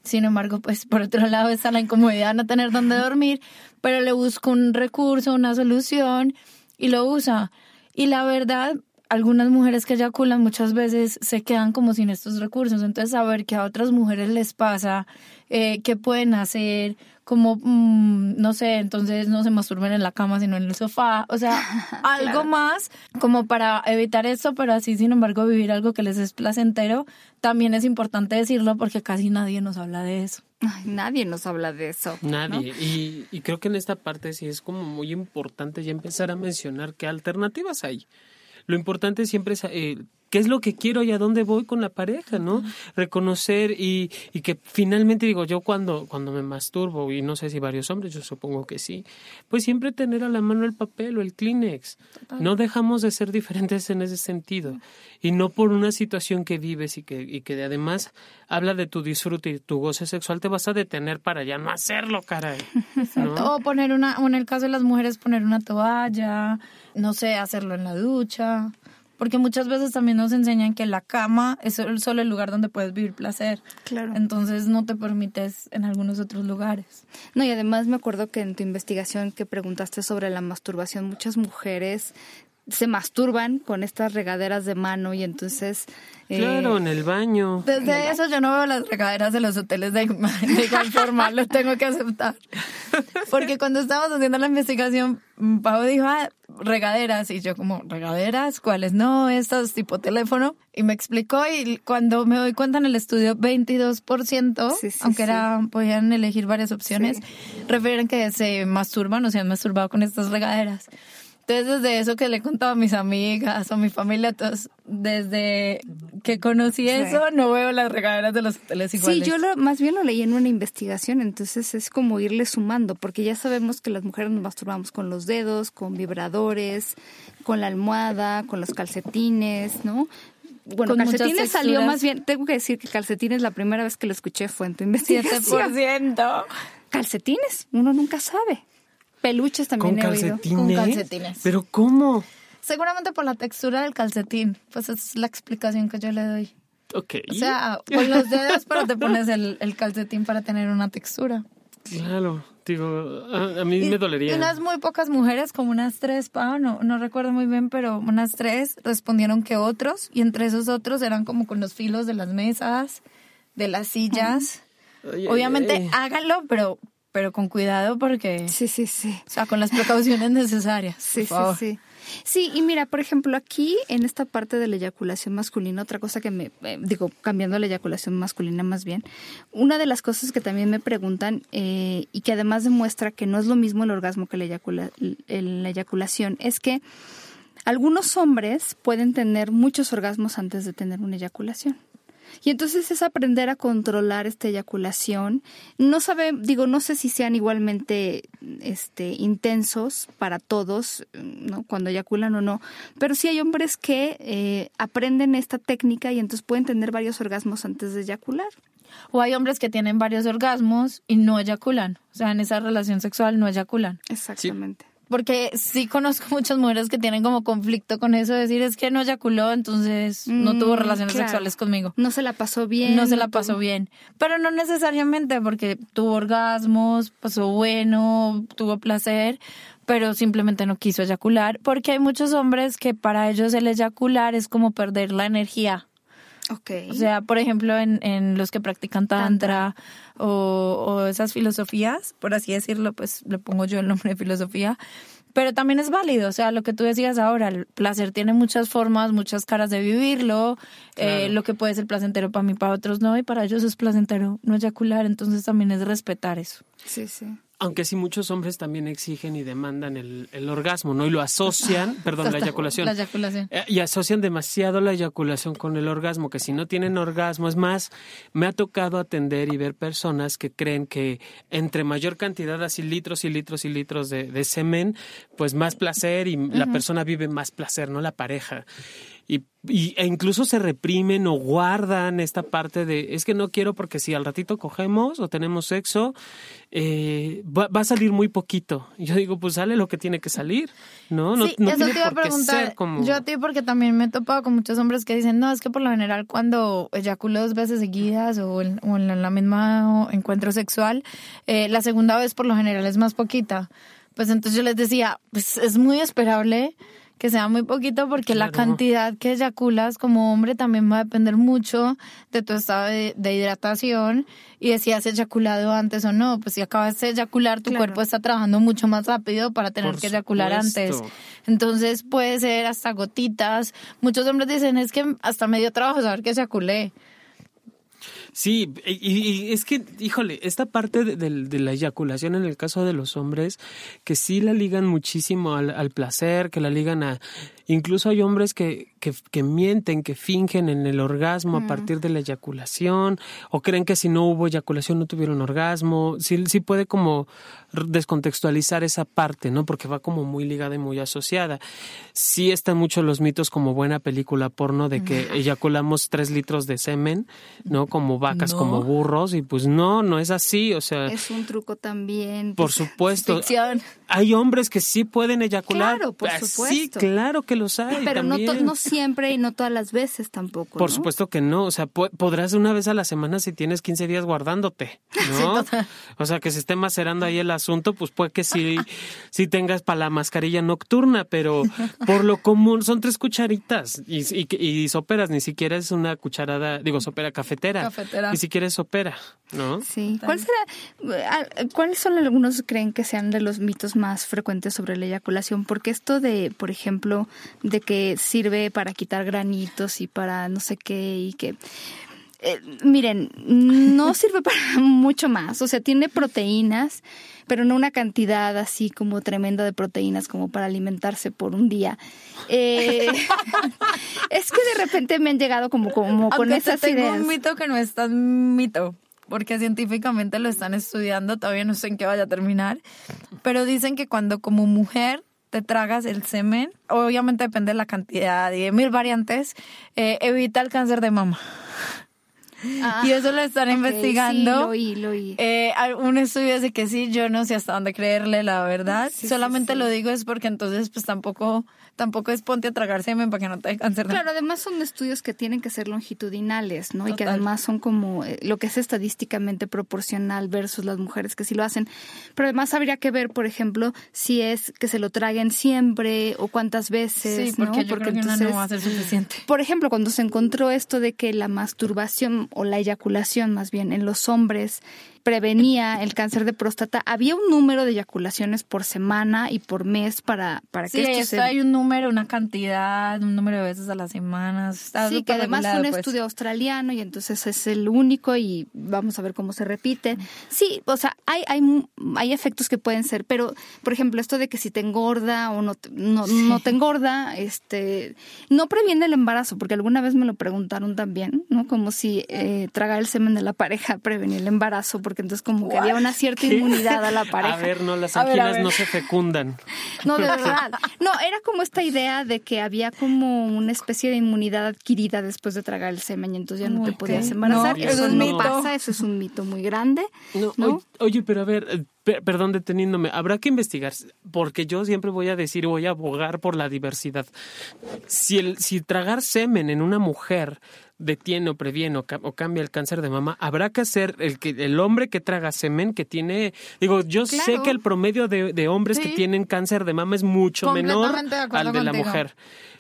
sin embargo, pues por otro lado está la incomodidad de no tener dónde dormir, pero le busca un recurso, una solución y lo usa. Y la verdad, algunas mujeres que eyaculan muchas veces se quedan como sin estos recursos. Entonces, saber que a otras mujeres les pasa, eh, qué pueden hacer, como, mm, no sé, entonces no se masturben en la cama, sino en el sofá. O sea, algo más como para evitar eso, pero así, sin embargo, vivir algo que les es placentero, también es importante decirlo porque casi nadie nos habla de eso. nadie nos habla de eso. Nadie. Y, y, creo que en esta parte sí es como muy importante ya empezar a mencionar qué alternativas hay. Lo importante siempre es eh, qué es lo que quiero y a dónde voy con la pareja, ¿no? Reconocer y, y, que finalmente digo, yo cuando, cuando me masturbo, y no sé si varios hombres, yo supongo que sí, pues siempre tener a la mano el papel o el Kleenex. No dejamos de ser diferentes en ese sentido. Y no por una situación que vives y que, y que además habla de tu disfrute y tu goce sexual, te vas a detener para ya no hacerlo, caray. O poner una, o en el caso de las mujeres, poner una toalla, no sé, hacerlo en la ducha. Porque muchas veces también nos enseñan que la cama es solo el lugar donde puedes vivir placer. Claro. Entonces no te permites en algunos otros lugares. No, y además me acuerdo que en tu investigación que preguntaste sobre la masturbación, muchas mujeres se masturban con estas regaderas de mano y entonces... Eh, claro, en el baño. Desde eso yo no veo las regaderas de los hoteles de, de igual forma, lo tengo que aceptar. Porque cuando estábamos haciendo la investigación, Pau dijo, ah, regaderas, y yo como, ¿regaderas? ¿Cuáles? No, estas tipo teléfono. Y me explicó y cuando me doy cuenta en el estudio, 22%, aunque era, podían elegir varias opciones, refieren que se masturban o se han masturbado con estas regaderas. Entonces, desde eso que le he contado a mis amigas, a mi familia, todos, desde que conocí eso, no veo las regaderas de los hoteles iguales. Sí, yo lo, más bien lo leí en una investigación, entonces es como irle sumando, porque ya sabemos que las mujeres nos masturbamos con los dedos, con vibradores, con la almohada, con los calcetines, ¿no? Bueno, calcetines salió más bien, tengo que decir que calcetines la primera vez que lo escuché fue en tu investigación. 7%. Calcetines, uno nunca sabe. Peluches también he oído. Con calcetines. ¿Pero cómo? Seguramente por la textura del calcetín. Pues esa es la explicación que yo le doy. Ok. O sea, con los dedos, pero te pones el, calcetín para tener una textura. Claro, digo, a, mí me dolería. Y unas muy pocas mujeres, como unas tres, no, no recuerdo muy bien, pero unas tres respondieron que otros, y entre esos otros eran como con los filos de las mesas, de las sillas. Obviamente háganlo, pero pero con cuidado porque... Sí, sí, sí. O sea, con las precauciones necesarias. Sí, sí, sí. Sí, y mira, por ejemplo, aquí en esta parte de la eyaculación masculina, otra cosa que me, eh, digo, cambiando la eyaculación masculina más bien, una de las cosas que también me preguntan eh, y que además demuestra que no es lo mismo el orgasmo que la, la eyaculación, es que algunos hombres pueden tener muchos orgasmos antes de tener una eyaculación. Y entonces es aprender a controlar esta eyaculación. No sabe, digo, no sé si sean igualmente este intensos para todos, ¿no? Cuando eyaculan o no, pero sí hay hombres que eh, aprenden esta técnica y entonces pueden tener varios orgasmos antes de eyacular. O hay hombres que tienen varios orgasmos y no eyaculan. O sea, en esa relación sexual no eyaculan. Exactamente porque sí conozco muchas mujeres que tienen como conflicto con eso, decir es que no eyaculó, entonces no tuvo mm, relaciones sexuales conmigo. No se la pasó bien. No se la pasó bien. Pero no necesariamente porque tuvo orgasmos, pasó bueno, tuvo placer, pero simplemente no quiso eyacular, porque hay muchos hombres que para ellos el eyacular es como perder la energía. Okay. O sea, por ejemplo, en, en los que practican tantra, O, o, esas filosofías, por así decirlo, pues le pongo yo el nombre de filosofía, pero también es válido, o sea, lo que tú decías ahora, el placer tiene muchas formas, muchas caras de vivirlo, eh, lo que puede ser placentero para mí, para otros no, y para ellos es placentero no eyacular, entonces también es respetar eso. Sí, sí. Aunque sí muchos hombres también exigen y demandan el, el orgasmo, ¿no? Y lo asocian, perdón, la eyaculación. La eyaculación. Eh, y asocian demasiado la eyaculación con el orgasmo, que si no tienen orgasmo, es más, me ha tocado atender y ver personas que creen que entre mayor cantidad, así litros y litros y litros de, de semen, pues más placer y la persona vive más placer, ¿no? La pareja y, y, e incluso se reprimen o guardan esta parte de es que no quiero porque si al ratito cogemos o tenemos sexo eh, va, a salir muy poquito yo digo pues sale lo que tiene que salir no no, sí, eso te iba a preguntar. yo a ti porque también me he topado con muchos hombres que dicen no es que por lo general cuando eyaculo dos veces seguidas o en, o en la misma encuentro sexual eh, la segunda vez por lo general es más poquita pues entonces yo les decía pues es muy esperable que sea muy poquito porque la cantidad que eyaculas como hombre también va a depender mucho de tu estado de, hidratación y de si has eyaculado antes o no. Pues si acabas de eyacular, tu cuerpo está trabajando mucho más rápido para tener que eyacular antes. Entonces puede ser hasta gotitas. Muchos hombres dicen, es que hasta medio trabajo saber que eyaculé. Sí, y, es que, híjole, esta parte de, la eyaculación en el caso de los hombres, que sí la ligan muchísimo al, al placer, que la ligan a Incluso hay hombres que, que, que mienten, que fingen en el orgasmo a mm. partir de la eyaculación, o creen que si no hubo eyaculación no tuvieron orgasmo. Sí, sí puede como descontextualizar esa parte, ¿no? Porque va como muy ligada y muy asociada. Sí están muchos los mitos como buena película porno de que eyaculamos tres litros de semen, ¿no? Como vacas, como burros, y pues no, no es así, o sea... Es un truco también. Por supuesto. Hay hombres que sí pueden eyacular. Claro, por supuesto. Sí, claro que los hay. Pero no, no siempre y no todas las veces tampoco. Por supuesto que no. O sea, podrás una vez a la semana si tienes 15 días guardándote, ¿no? o sea, que se esté macerando ahí el asunto, pues puede que sí, sí tengas para la mascarilla nocturna, pero por lo común son tres cucharitas y, y, y soperas, ni siquiera es una cucharada, digo, sopera cafetera. Cafetera. Ni siquiera es sopera, ¿no? Sí. ¿Cuál será, ¿Cuáles son algunos creen que sean de los mitos más frecuentes sobre la eyaculación? Porque esto de, por ejemplo, de que sirve para quitar granitos y para no sé qué y que eh, miren, no sirve para mucho más, o sea, tiene proteínas, pero no una cantidad así como tremenda de proteínas como para alimentarse por un día. Eh, es que de repente me han llegado como, como con esas tengo ideas. un mito que no es tan mito porque científicamente lo están estudiando, todavía no sé en qué vaya a terminar, pero dicen que cuando como mujer te tragas el semen, obviamente depende de la cantidad y de mil variantes, eh, evita el cáncer de mama. Ah, y eso lo están investigando. Sí, lo oí, lo oí. Eh, un estudio dice que sí, yo no sé hasta dónde creerle, la verdad. Solamente lo digo es porque entonces pues tampoco tampoco es ponte a tragar semen para que no te dé cáncer. Claro, además son estudios que tienen que ser longitudinales, ¿no? Y que además son como eh, lo que es estadísticamente proporcional versus las mujeres que sí lo hacen. Pero además habría que ver, por ejemplo, si es que se lo traguen siempre o cuántas veces, sí, porque Yo porque creo que no va a ser suficiente. Por ejemplo, cuando se encontró esto de que la masturbación o la eyaculación más bien en los hombres prevenía el cáncer de próstata, había un número de eyaculaciones por semana y por mes para, para que esto, se... hay un número, una cantidad, un número de veces a la semana. sí, que además es un pues. estudio australiano y entonces es el único y vamos a ver cómo se repite. Sí, o sea, hay, hay, hay efectos que pueden ser, pero por ejemplo, esto de que si te engorda o no, no, no te engorda, este, no previene el embarazo, porque alguna vez me lo preguntaron también, ¿no? Como si eh, tragar el semen de la pareja prevenía el embarazo, porque entonces como que había una cierta inmunidad a la pareja. A ver, no, las anginas no se fecundan. No, de verdad. No, era como esta idea de que había como una especie de inmunidad adquirida después de tragar el semen y entonces ya no te podías embarazar. eso no pasa, eso es un mito muy grande. No, Oye, pero a ver, eh, perdón deteniéndome, habrá que investigar, porque yo siempre voy a decir, voy a abogar por la diversidad. Si, el, si tragar semen en una mujer detiene o previene o, cambia el cáncer de mama, habrá que hacer el que el hombre que traga semen que tiene, digo, yo sé que el promedio de, hombres que tienen cáncer de mama es mucho menor al de la mujer.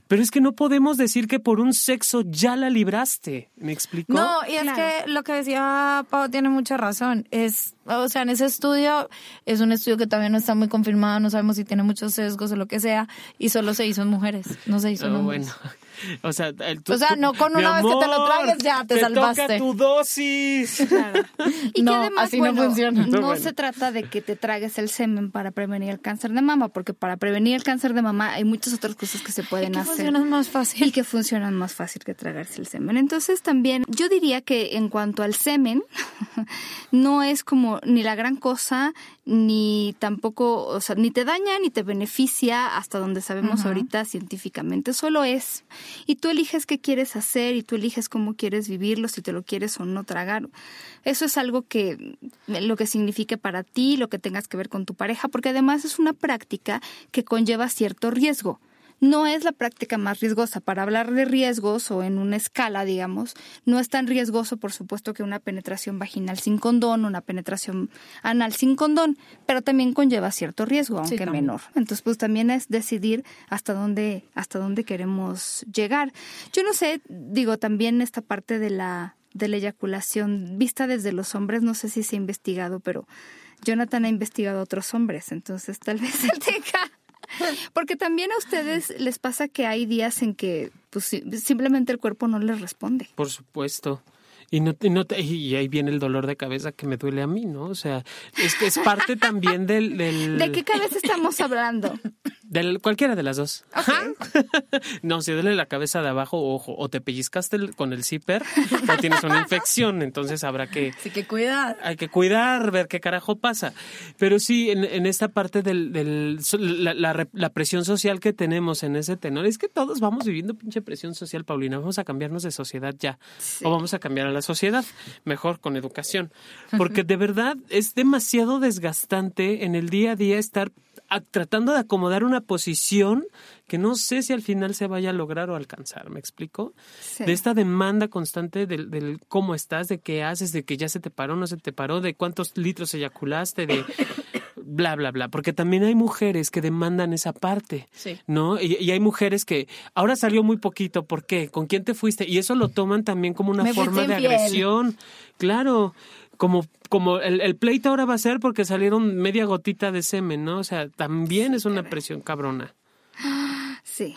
Pero es que no podemos decir que por un sexo ya la libraste. ¿Me explicó? No, y es que lo que decía Pau tiene mucha razón. Es, o sea, en ese estudio, es un estudio que todavía no está muy confirmado, no sabemos si tiene muchos sesgos o lo que sea, y solo se hizo en mujeres, no se hizo en hombres. Bueno. O sea, o sea, no con una vez que te lo tragues ya te, salvaste. Toca tu dosis. Y que además, así no funciona. No se trata de que te tragues el semen para prevenir el cáncer de mama, porque para prevenir el cáncer de mama hay muchas otras cosas que se pueden hacer. Funcionan más fácil. Y que funcionan más fácil que tragarse el semen. Entonces también yo diría que en cuanto al semen, no es como ni la gran cosa, ni tampoco, o sea, ni te daña ni te beneficia hasta donde sabemos ahorita científicamente. Solo es y tú eliges qué quieres hacer y tú eliges cómo quieres vivirlo, si te lo quieres o no tragar. Eso es algo que lo que signifique para ti, lo que tengas que ver con tu pareja, porque además es una práctica que conlleva cierto riesgo no es la práctica más riesgosa. Para hablar de riesgos o en una escala, digamos, no es tan riesgoso, por supuesto, que una penetración vaginal sin condón, una penetración anal sin condón, pero también conlleva cierto riesgo, aunque menor. Entonces, pues también es decidir hasta dónde, hasta dónde queremos llegar. Yo no sé, digo, también esta parte de la, de la eyaculación vista desde los hombres, no sé si se ha investigado, pero Jonathan ha investigado a otros hombres, entonces tal vez él tenga porque también a ustedes les pasa que hay días en que pues, simplemente el cuerpo no les responde. Por supuesto. Y, no, y, no y ahí viene el dolor de cabeza que me duele a mí, ¿no? O sea, es que es parte también del, del... ¿De qué cabeza estamos hablando? Del, cualquiera de las dos. no, si duele la cabeza de abajo, ojo, o te pellizcaste con el zipper o tienes una infección, entonces habrá que... Hay que cuidar. Hay que cuidar, ver qué carajo pasa. Pero sí, en, en esta parte del, del la, la, presión social que tenemos en ese tenor, es que todos vamos viviendo pinche presión social, Paulina, vamos a cambiarnos de sociedad ya, o vamos a cambiar a la sociedad, mejor con educación, porque de verdad es demasiado desgastante en el día a día estar tratando de acomodar una posición que no sé si al final se vaya a lograr o alcanzar, ¿me explico? De esta demanda constante del, del, cómo estás, de qué haces, de que ya se te paró, no se te paró, de cuántos litros eyaculaste, de bla, bla, bla, porque también hay mujeres que demandan esa parte, ¿no? Y, hay mujeres que ahora salió muy poquito, ¿por qué? ¿Con quién te fuiste? Y eso lo toman también como una forma de agresión. Claro, como, como el, el, pleito ahora va a ser porque salieron media gotita de semen, ¿no? O sea, también es una presión cabrona.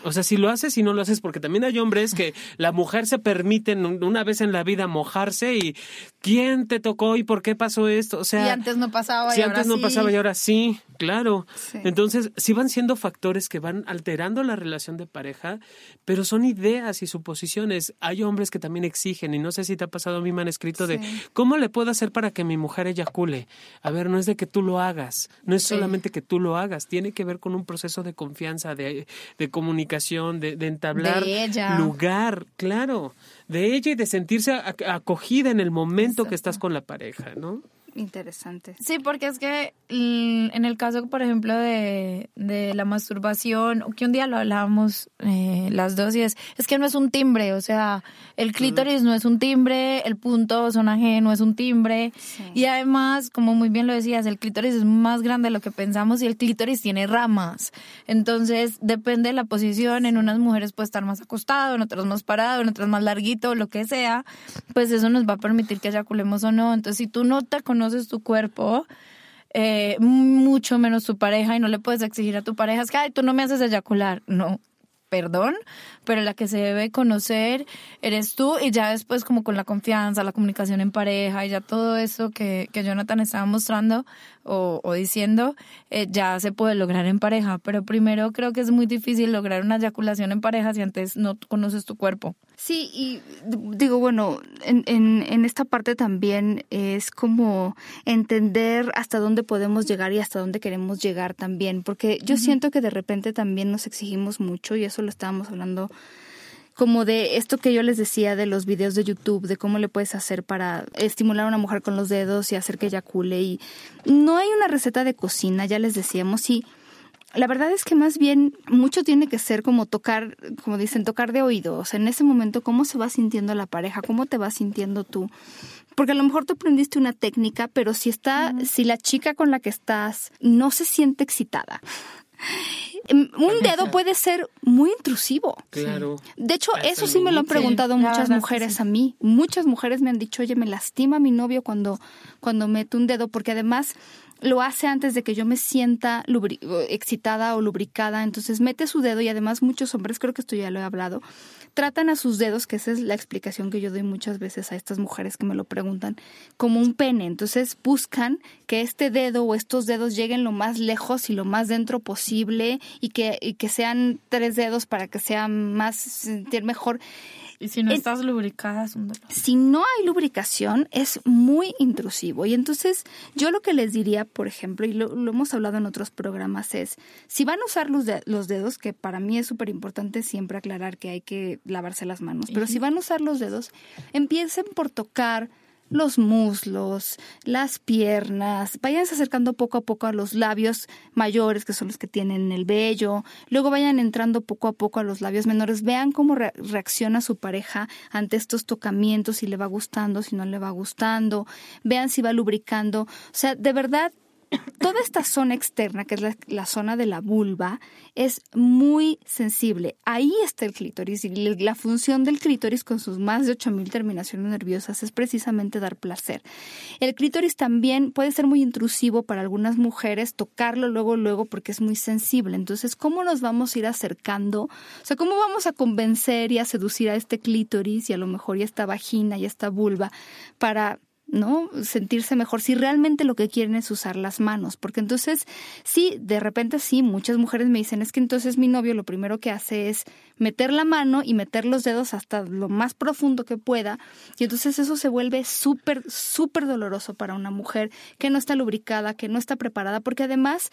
O sea, si lo haces y no lo haces, porque también hay hombres que la mujer se permite una vez en la vida mojarse y ¿quién te tocó y por qué pasó esto? O sea, y antes no pasaba. Si antes no pasaba y ahora sí, claro. Entonces, sí van siendo factores que van alterando la relación de pareja, pero son ideas y suposiciones. Hay hombres que también exigen, y no sé si te ha pasado a mí, me han escrito de ¿cómo le puedo hacer para que mi mujer eyacule? A ver, no es de que tú lo hagas, no es solamente que tú lo hagas, tiene que ver con un proceso de confianza, de, de comunicación, de, entablar lugar, claro, de ella y de sentirse acogida en el momento que estás con la pareja, ¿no? Interesante. Sí, porque es que mm, en el caso, por ejemplo, de, de la masturbación, que un día lo hablábamos eh, las dos y es, es que no es un timbre, o sea, el clítoris no es un timbre, el punto sonaje no es un timbre y además, como muy bien lo decías, el clítoris es más grande de lo que pensamos y el clítoris tiene ramas. Entonces, depende de la posición, en unas mujeres puede estar más acostado, en otras más parado, en otras más larguito, lo que sea, pues eso nos va a permitir que eyaculemos o no. Entonces, si tú no te conoces conoces tu cuerpo, eh, mucho menos tu pareja, y no le puedes exigir a tu pareja, es que, ay, tú no me haces eyacular. No, perdón, pero la que se debe conocer eres tú y ya después como con la confianza, la comunicación en pareja y ya todo eso que, que Jonathan estaba mostrando o, o diciendo, eh, ya se puede lograr en pareja, pero primero creo que es muy difícil lograr una eyaculación en pareja si antes no conoces tu cuerpo. Sí, y digo, bueno, en, en, en esta parte también es como entender hasta dónde podemos llegar y hasta dónde queremos llegar también, porque yo siento que de repente también nos exigimos mucho y eso lo estábamos hablando como de esto que yo les decía de los videos de YouTube, de cómo le puedes hacer para estimular a una mujer con los dedos y hacer que eyacule. Y no hay una receta de cocina, ya les decíamos, y la verdad es que más bien mucho tiene que ser como tocar, como dicen, tocar de oído. O sea, en ese momento, cómo se va sintiendo la pareja, cómo te vas sintiendo tú. Porque a lo mejor tú aprendiste una técnica, pero si está, si la chica con la que estás no se siente excitada, un dedo puede ser muy intrusivo. Claro. De hecho, eso sí me lo han preguntado muchas mujeres a mí. Muchas mujeres me han dicho, oye, me lastima mi novio cuando, cuando mete un dedo, porque además lo hace antes de que yo me sienta excitada o lubricada, entonces mete su dedo y además muchos hombres, creo que esto ya lo he hablado, tratan a sus dedos, que esa es la explicación que yo doy muchas veces a estas mujeres que me lo preguntan, como un pene, entonces buscan que este dedo o estos dedos lleguen lo más lejos y lo más dentro posible y que, y que sean tres dedos para que sea más sentir mejor. Y si no estás lubricada, es un dolor. Si no hay lubricación, es muy intrusivo. Y entonces, yo lo que les diría, por ejemplo, y lo, hemos hablado en otros programas, es, si van a usar los, los dedos, que para mí es súper importante siempre aclarar que hay que lavarse las manos, pero si van a usar los dedos, empiecen por tocar los muslos, las piernas, vayan acercando poco a poco a los labios mayores, que son los que tienen el vello, luego vayan entrando poco a poco a los labios menores, vean cómo reacciona su pareja ante estos tocamientos, si le va gustando, si no le va gustando, vean si va lubricando, o sea, de verdad toda esta zona externa, que es la, zona de la vulva, es muy sensible. Ahí está el clítoris y la función del clítoris con sus más de 8000 terminaciones nerviosas es precisamente dar placer. El clítoris también puede ser muy intrusivo para algunas mujeres, tocarlo luego, luego, porque es muy sensible. Entonces, ¿cómo nos vamos a ir acercando? O sea, ¿cómo vamos a convencer y a seducir a este clítoris y a lo mejor y a esta vagina y a esta vulva para ¿no? Sentirse mejor si realmente lo que quieren es usar las manos, porque entonces sí, de repente sí, muchas mujeres me dicen, es que entonces mi novio lo primero que hace es meter la mano y meter los dedos hasta lo más profundo que pueda, y entonces eso se vuelve súper, súper doloroso para una mujer que no está lubricada, que no está preparada, porque además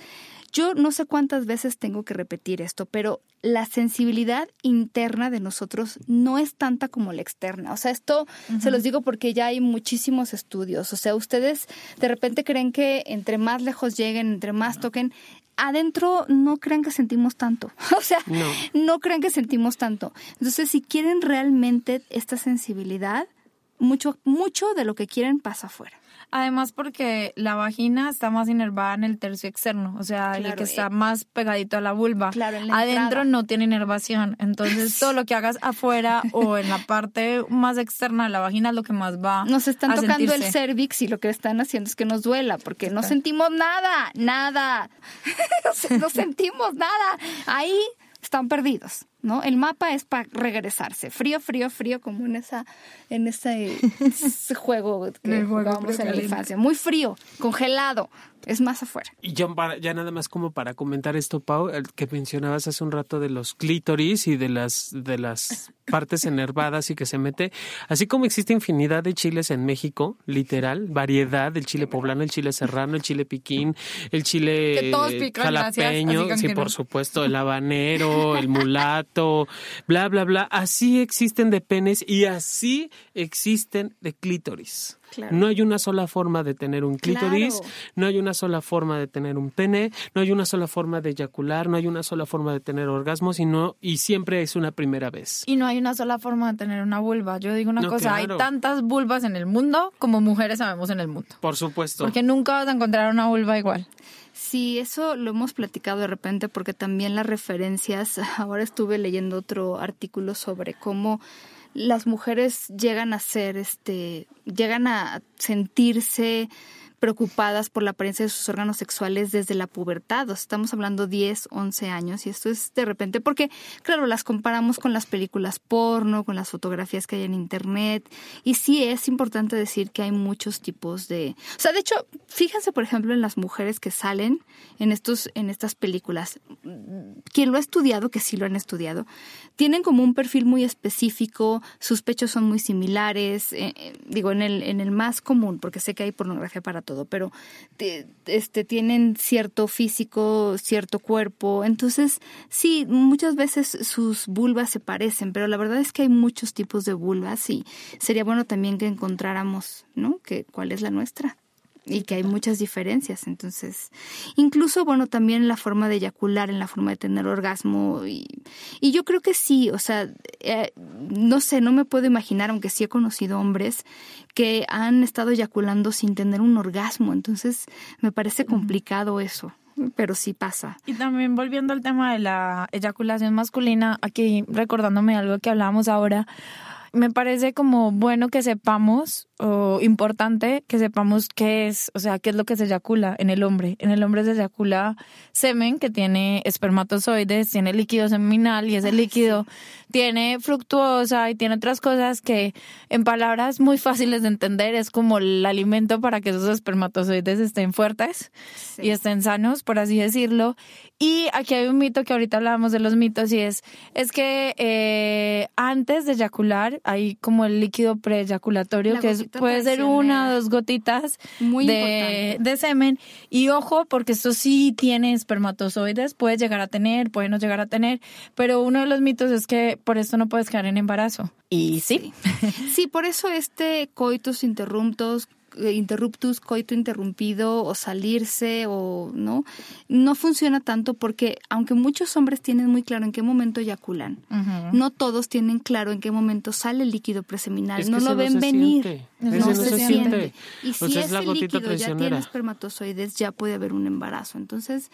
yo no sé cuántas veces tengo que repetir esto, pero la sensibilidad interna de nosotros no es tanta como la externa. O sea, esto se los digo porque ya hay muchísimos estudios. O sea, ustedes de repente creen que entre más lejos lleguen, entre más toquen, adentro no crean que sentimos tanto. O sea, no. no crean que sentimos tanto. Entonces, si quieren realmente esta sensibilidad, mucho, mucho de lo que quieren pasa afuera. Además porque la vagina está más inervada en el tercio externo, o sea, el que está eh, más pegadito a la vulva. Adentro no tiene inervación, entonces todo lo que hagas afuera o en la parte más externa de la vagina es lo que más va. Nos están tocando el cervix y lo que están haciendo es que nos duela, porque no sentimos nada, nada. no sentimos nada. Ahí están perdidos. ¿No? El mapa es para regresarse, frío, frío, frío, como en esa, en ese, juego que jugábamos en la infancia, muy frío, congelado, es más afuera. Y ya, ya nada más como para comentar esto, Pau, el que mencionabas hace un rato de los clítoris y de las, de las partes enervadas y que se mete, así como existe infinidad de chiles en México, literal, variedad, el chile poblano, el chile serrano, el chile piquín, el chile jalapeño, sí, por supuesto, el habanero, el mulato, bla, bla, bla, así existen de penes y así existen de clítoris. No hay una sola forma de tener un clítoris, no hay una sola forma de tener un pene, no hay una sola forma de eyacular, no hay una sola forma de tener orgasmos y y siempre es una primera vez. Y no hay una sola forma de tener una vulva. Yo digo una cosa, hay tantas vulvas en el mundo como mujeres sabemos en el mundo. Por supuesto. Porque nunca vas a encontrar una vulva igual. Sí, eso lo hemos platicado de repente porque también las referencias, ahora estuve leyendo otro artículo sobre cómo las mujeres llegan a ser, este, llegan a sentirse preocupadas por la apariencia de sus órganos sexuales desde la pubertad. estamos hablando 10, 11 años y esto es de repente porque, claro, las comparamos con las películas porno, con las fotografías que hay en internet y sí es importante decir que hay muchos tipos de... O sea, de hecho, fíjense, por ejemplo, en las mujeres que salen en, estos, en estas películas. Quien lo ha estudiado, que sí lo han estudiado, tienen como un perfil muy específico, sus pechos son muy similares, eh, eh, digo, en el, en el más común, porque sé que hay pornografía para todo, pero este, tienen cierto físico, cierto cuerpo. Entonces, sí, muchas veces sus vulvas se parecen, pero la verdad es que hay muchos tipos de vulvas y sería bueno también que encontráramos, ¿no? Que, ¿Cuál es la nuestra? Y que hay muchas diferencias. Entonces, incluso, bueno, también la forma de eyacular, en la forma de tener orgasmo. Y, y yo creo que sí, o sea, eh, no sé, no me puedo imaginar, aunque sí he conocido hombres que han estado eyaculando sin tener un orgasmo. Entonces, me parece complicado eso pero sí pasa. Y también volviendo al tema de la eyaculación masculina, aquí recordándome algo que hablábamos ahora, me parece como bueno que sepamos o importante que sepamos qué es, o sea, qué es lo que se eyacula en el hombre. En el hombre se eyacula semen que tiene espermatozoides, tiene líquido seminal y ese líquido tiene fructuosa y tiene otras cosas que en palabras muy fáciles de entender es como el alimento para que esos espermatozoides estén fuertes y estén sanos, por así decirlo. Y aquí hay un mito que ahorita hablábamos de los mitos y es, es que eh, antes de eyacular hay como el líquido preeyaculatorio que puede ser una o dos gotitas de, de, semen. Y ojo, porque esto sí tiene espermatozoides, puede llegar a tener, puede no llegar a tener, pero uno de los mitos es que por esto no puedes quedar en embarazo. Y sí. Sí, por eso este coitus interruptos eh, interruptus, coito interrumpido o salirse o no, no funciona tanto porque aunque muchos hombres tienen muy claro en qué momento eyaculan, no todos tienen claro en qué momento sale el líquido preseminal, no lo ven venir. No, se, siente. Y si ese líquido ya tiene espermatozoides, ya puede haber un embarazo. Entonces,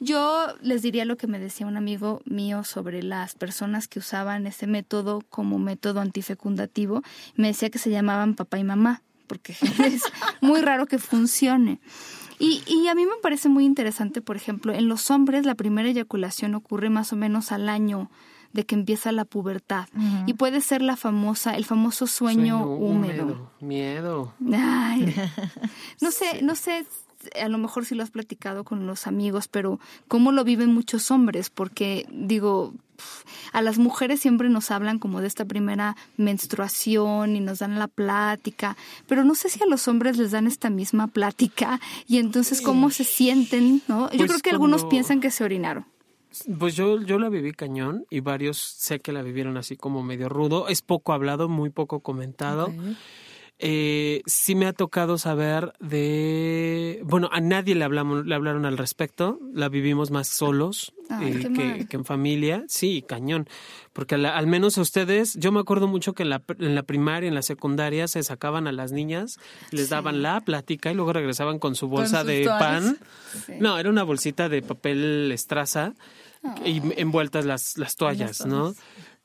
yo les diría lo que me decía un amigo mío sobre las personas que usaban ese método como método antifecundativo. Me decía que se llamaban papá y mamá, porque es muy raro que funcione. Y, y, a mí me parece muy interesante, por ejemplo, en los hombres la primera eyaculación ocurre más o menos al año de que empieza la pubertad. Y puede ser la famosa, el famoso sueño, húmedo. Miedo. no sé, no sé a lo mejor si lo has platicado con los amigos, pero cómo lo viven muchos hombres, porque digo, a las mujeres siempre nos hablan como de esta primera menstruación y nos dan la plática, pero no sé si a los hombres les dan esta misma plática y entonces cómo se sienten, ¿no? Yo pues creo que algunos piensan que se orinaron. Pues yo, yo la viví cañón y varios sé que la vivieron así como medio rudo. Es poco hablado, muy poco comentado. Eh, sí me ha tocado saber de, bueno, a nadie le hablamos, le hablaron al respecto, la vivimos más solos eh, que, en familia, sí, cañón, porque al menos a ustedes, yo me acuerdo mucho que en la, en la primaria, en la secundaria se sacaban a las niñas, les daban la plática y luego regresaban con su bolsa de pan, no, era una bolsita de papel estraza y envueltas las, las toallas, ¿no?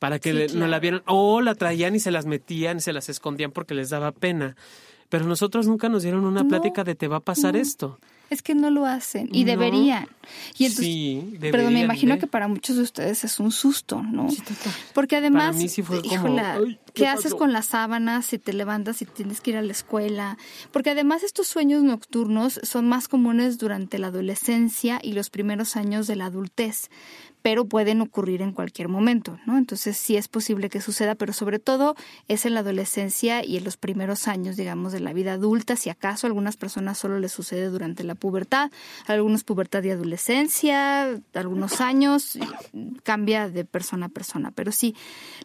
Para que no la vieran, o la traían y se las metían y se las escondían porque les daba pena. Pero nosotros nunca nos dieron una plática de te va a pasar esto. Es que no lo hacen y deberían. Y entonces, sí, pero me imagino que para muchos de ustedes es un susto, ¿no? Sí. Porque además, para mí sí fue como, ¿qué, haces con las sábanas si te levantas y tienes que ir a la escuela? Porque además estos sueños nocturnos son más comunes durante la adolescencia y los primeros años de la adultez pero pueden ocurrir en cualquier momento, ¿no? Entonces sí es posible que suceda, pero sobre todo es en la adolescencia y en los primeros años, digamos, de la vida adulta, si acaso a algunas personas solo les sucede durante la pubertad, algunos pubertad y adolescencia, algunos años, cambia de persona a persona, pero sí,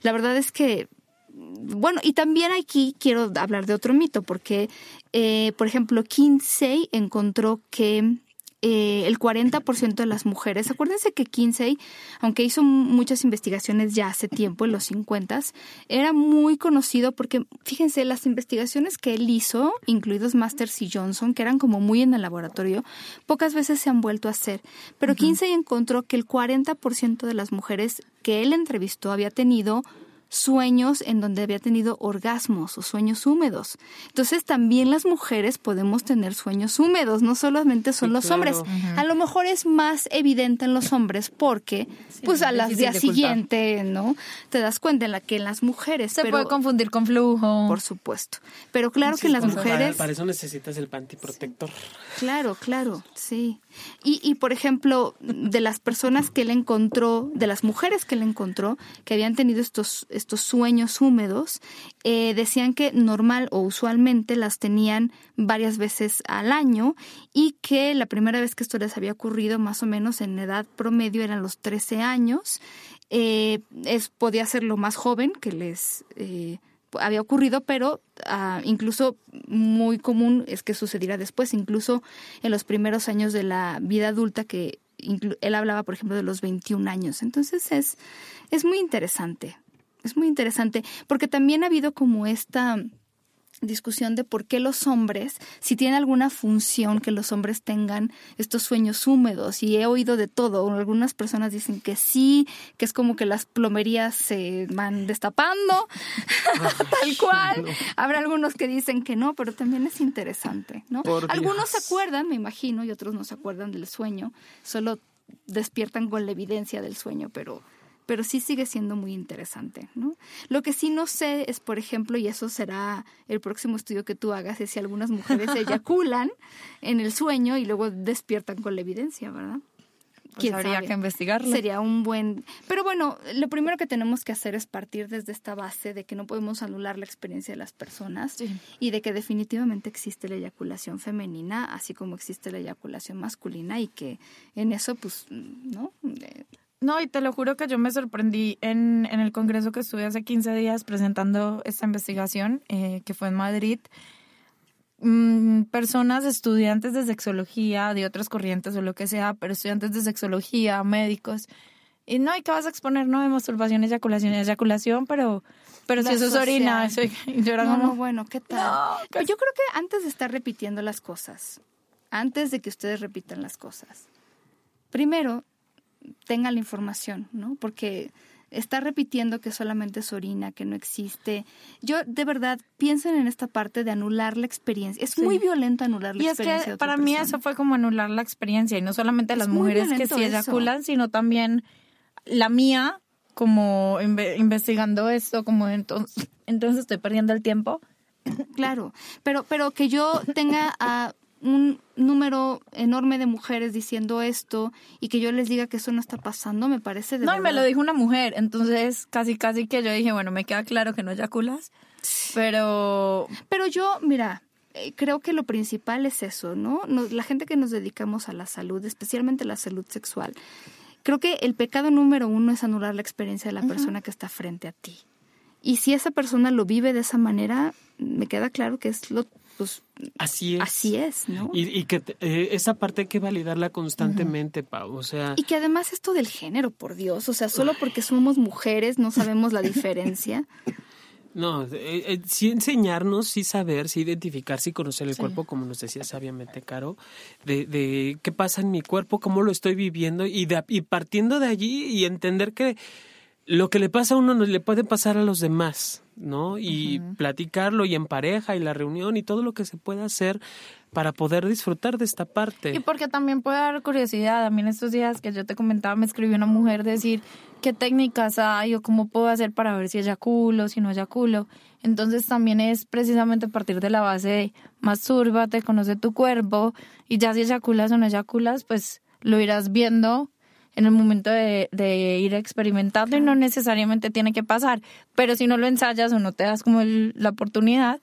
la verdad es que bueno, y también aquí quiero hablar de otro mito, porque, eh, por ejemplo, Kinsey encontró que eh, el 40% de las mujeres, acuérdense que Kinsey, aunque hizo muchas investigaciones ya hace tiempo, en los 50, era muy conocido porque, fíjense, las investigaciones que él hizo, incluidos Masters y Johnson, que eran como muy en el laboratorio, pocas veces se han vuelto a hacer. Pero Kinsey encontró que el 40% de las mujeres que él entrevistó había tenido sueños en donde había tenido orgasmos o sueños húmedos. Entonces también las mujeres podemos tener sueños húmedos, no solamente son los hombres. A lo mejor es más evidente en los hombres porque pues a las día siguiente, ¿no? Te das cuenta en la que en las mujeres se puede confundir con flujo. Por supuesto. Pero claro que en las mujeres para, eso necesitas el pantiprotector. Claro, claro, sí. Y, y por ejemplo, de las personas que él encontró, de las mujeres que él encontró, que habían tenido estos, estos sueños húmedos, eh, decían que normal o usualmente las tenían varias veces al año y que la primera vez que esto les había ocurrido, más o menos en edad promedio, eran los 13 años. Eh, es, podía ser lo más joven que les... Eh, había ocurrido, pero ah, incluso muy común es que sucediera después, incluso en los primeros años de la vida adulta, que él hablaba, por ejemplo, de los 21 años. Entonces es, es muy interesante, es muy interesante, porque también ha habido como esta discusión de por qué los hombres, si tiene alguna función que los hombres tengan estos sueños húmedos, y he oído de todo, algunas personas dicen que sí, que es como que las plomerías se van destapando, tal cual, habrá algunos que dicen que no, pero también es interesante, ¿no? Algunos se acuerdan, me imagino, y otros no se acuerdan del sueño, solo despiertan con la evidencia del sueño, pero pero sí sigue siendo muy interesante, ¿no? Lo que sí no sé es, por ejemplo, y eso será el próximo estudio que tú hagas, es si algunas mujeres eyaculan en el sueño y luego despiertan con la evidencia, ¿verdad? Pues habría que investigarlo. Sería un buen... Pero bueno, lo primero que tenemos que hacer es partir desde esta base de que no podemos anular la experiencia de las personas y de que definitivamente existe la eyaculación femenina, así como existe la eyaculación masculina y que en eso, pues, ¿no? No, y te lo juro que yo me sorprendí en, en el congreso que estuve hace 15 días presentando esta investigación, eh, que fue en Madrid. mm, personas, estudiantes de sexología, de otras corrientes o lo que sea, pero estudiantes de sexología, médicos. Y no, ¿y qué vas a exponer? No, de masturbación, eyaculación, eyaculación, pero, pero si eso es orina, eso, yo no, no, bueno, ¿qué tal? yo creo que antes de estar repitiendo las cosas, antes de que ustedes repitan las cosas, primero tengan la información, ¿no? Porque está repitiendo que solamente es orina, que no existe. Yo, de verdad, piensen en esta parte de anular la experiencia. Es muy violento anular la experiencia. Y es que para mí eso fue como anular la experiencia, y no solamente las mujeres que sí eyaculan, sino también la mía, como investigando esto, como entonces, entonces estoy perdiendo el tiempo. Claro, pero, pero que yo tenga a un número enorme de mujeres diciendo esto y que yo les diga que eso no está pasando, me parece de No, y me lo dijo una mujer, entonces casi casi que yo dije, bueno, me queda claro que no eyaculas, pero... Pero yo, mira, eh, creo que lo principal es eso, ¿no? La gente que nos dedicamos a la salud, especialmente la salud sexual, creo que el pecado número uno es anular la experiencia de la persona que está frente a ti. Y si esa persona lo vive de esa manera, me queda claro que es lo pues así es. Así es, ¿no? Y, que eh, esa parte hay que validarla constantemente, Pau, o sea... Y que además esto del género, por Dios, o sea, solo porque somos mujeres no sabemos la diferencia. No, eh, eh, sí enseñarnos, sí saber, sí identificar, sí conocer el cuerpo, como nos decía sabiamente Caro, de, de qué pasa en mi cuerpo, cómo lo estoy viviendo y, de, y partiendo de allí y entender que lo que le pasa a uno no le puede pasar a los demás, ¿no? Y platicarlo y en pareja y la reunión y todo lo que se pueda hacer para poder disfrutar de esta parte. Y porque también puede dar curiosidad. A mí en estos días que yo te comentaba me escribió una mujer decir qué técnicas hay o cómo puedo hacer para ver si eyaculo, si no eyaculo. Entonces también es precisamente a partir de la base de te conoce tu cuerpo y ya si eyaculas o no eyaculas, pues lo irás viendo en el momento de, de ir experimentando y no necesariamente tiene que pasar. Pero si no lo ensayas o no te das como la oportunidad,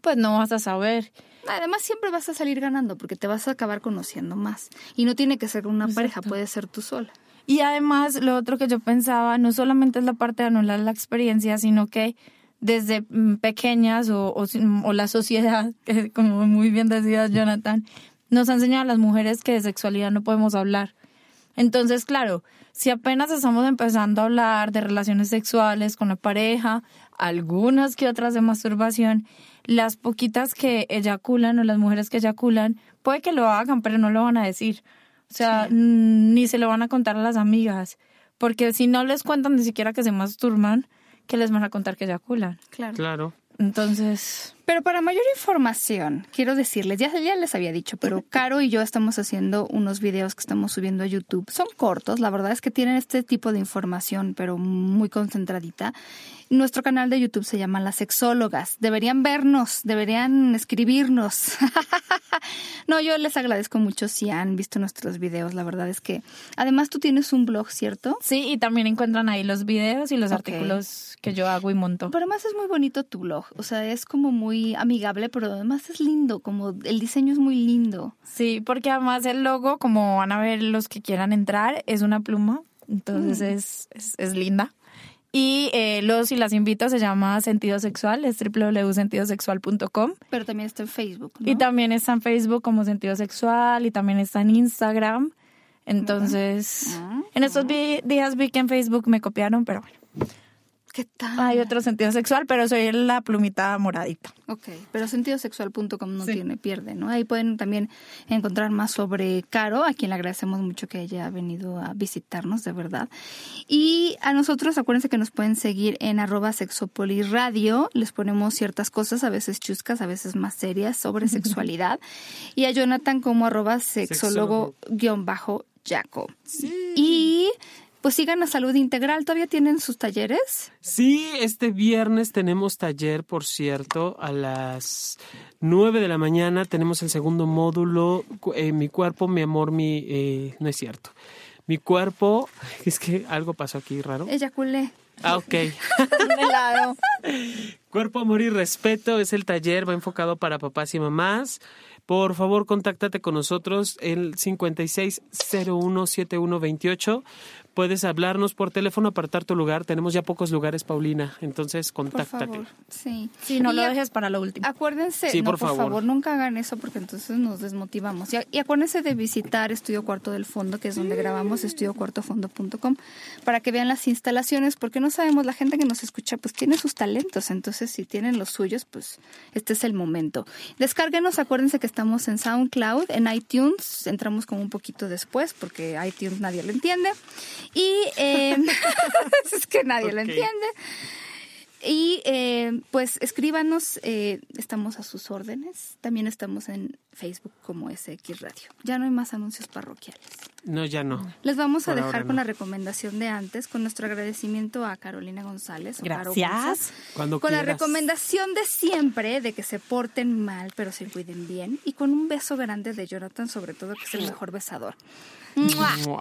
pues no vas a saber. Además siempre vas a salir ganando porque te vas a acabar conociendo más. Y no tiene que ser con una pareja, puede ser tú sola. Y además lo otro que yo pensaba, no solamente es la parte de anular la experiencia, sino que desde mm, pequeñas o, o, o la sociedad, que como muy bien decía Jonathan, nos ha enseñado a las mujeres que de sexualidad no podemos hablar entonces, claro, si apenas estamos empezando a hablar de relaciones sexuales con la pareja, algunas que otras de masturbación, las poquitas que eyaculan o las mujeres que eyaculan, puede que lo hagan, pero no lo van a decir. O sea, ni se lo van a contar a las amigas. Porque si no les cuentan ni siquiera que se masturban, ¿qué les van a contar que eyaculan? Claro. Claro. Entonces. Pero para mayor información, quiero decirles, ya, ya les había dicho, pero Caro y yo estamos haciendo unos videos que estamos subiendo a YouTube. Son cortos, la verdad es que tienen este tipo de información, pero muy concentradita. Nuestro canal de YouTube se llama Las Sexólogas. Deberían vernos, deberían escribirnos. no, yo les agradezco mucho si han visto nuestros videos. La verdad es que, además, tú tienes un blog, ¿cierto? Sí, y también encuentran ahí los videos y los artículos que yo hago y monto. Pero además es muy bonito tu blog. O sea, es como muy amigable, pero además es lindo. Como el diseño es muy lindo. Sí, porque además el logo, como van a ver los que quieran entrar, es una pluma. Entonces mm. es, es, es linda. Y eh, los y las invito, se llama Sentido Sexual, es www.sentidosexual.com. Pero también está en Facebook. Y también está en Facebook como Sentido Sexual y también está en Instagram. Entonces, ah, en estos días vi que en Facebook me copiaron, pero bueno. ¿Qué tal? Hay otro sentido sexual, pero soy la plumita moradita. Ok, pero sentidosexual.com no tiene, pierde, ¿no? Ahí pueden también encontrar más sobre Caro, a quien le agradecemos mucho que haya venido a visitarnos, de verdad. Y a nosotros, acuérdense que nos pueden seguir en arroba sexopoliradio. Les ponemos ciertas cosas, a veces chuscas, a veces más serias, sobre sexualidad. y a Jonathan como arroba sexólogo-jaco. Sí. Y pues sigan a Salud Integral. ¿Todavía tienen sus talleres? Sí, este viernes tenemos taller, por cierto, a las nueve de la mañana. Tenemos el segundo módulo, eh, Mi cuerpo, mi amor, mi... Eh, no es cierto. Mi cuerpo... Es que algo pasó aquí raro. Eyaculé. Ah, ok. Cuerpo, amor y respeto es el taller, va enfocado para papás y mamás. Por favor, contáctate con nosotros el 56017128 puedes hablarnos por teléfono, apartar tu lugar. Tenemos ya pocos lugares, Paulina, entonces contáctate. Por favor, sí. Sí, no lo dejes para lo último. Acuérdense, Sí, no, por por, favor. favor. nunca hagan eso porque entonces nos desmotivamos. Y, y acuérdense de visitar Estudio Cuarto del Fondo, que es donde grabamos, estudiocuartofondo.com, para que vean las instalaciones, porque no sabemos, la gente que nos escucha pues tiene sus talentos, entonces si tienen los suyos, pues este es el momento. Descárguenos, acuérdense que estamos en SoundCloud, en iTunes, entramos como un poquito después porque iTunes nadie lo entiende. Y eh, es que nadie lo entiende. Y eh, pues escríbanos, eh, estamos a sus órdenes. También estamos en Facebook como SX Radio. Ya no hay más anuncios parroquiales. No, ya no. Les vamos a dejar con no. la recomendación de antes, con nuestro agradecimiento a Carolina González. o Gracias. González, Cuando Con la recomendación de siempre de que se porten mal, pero se cuiden bien. Y con un beso grande de Jonathan, sobre todo, que es el mejor besador. ¡Mua! Mua.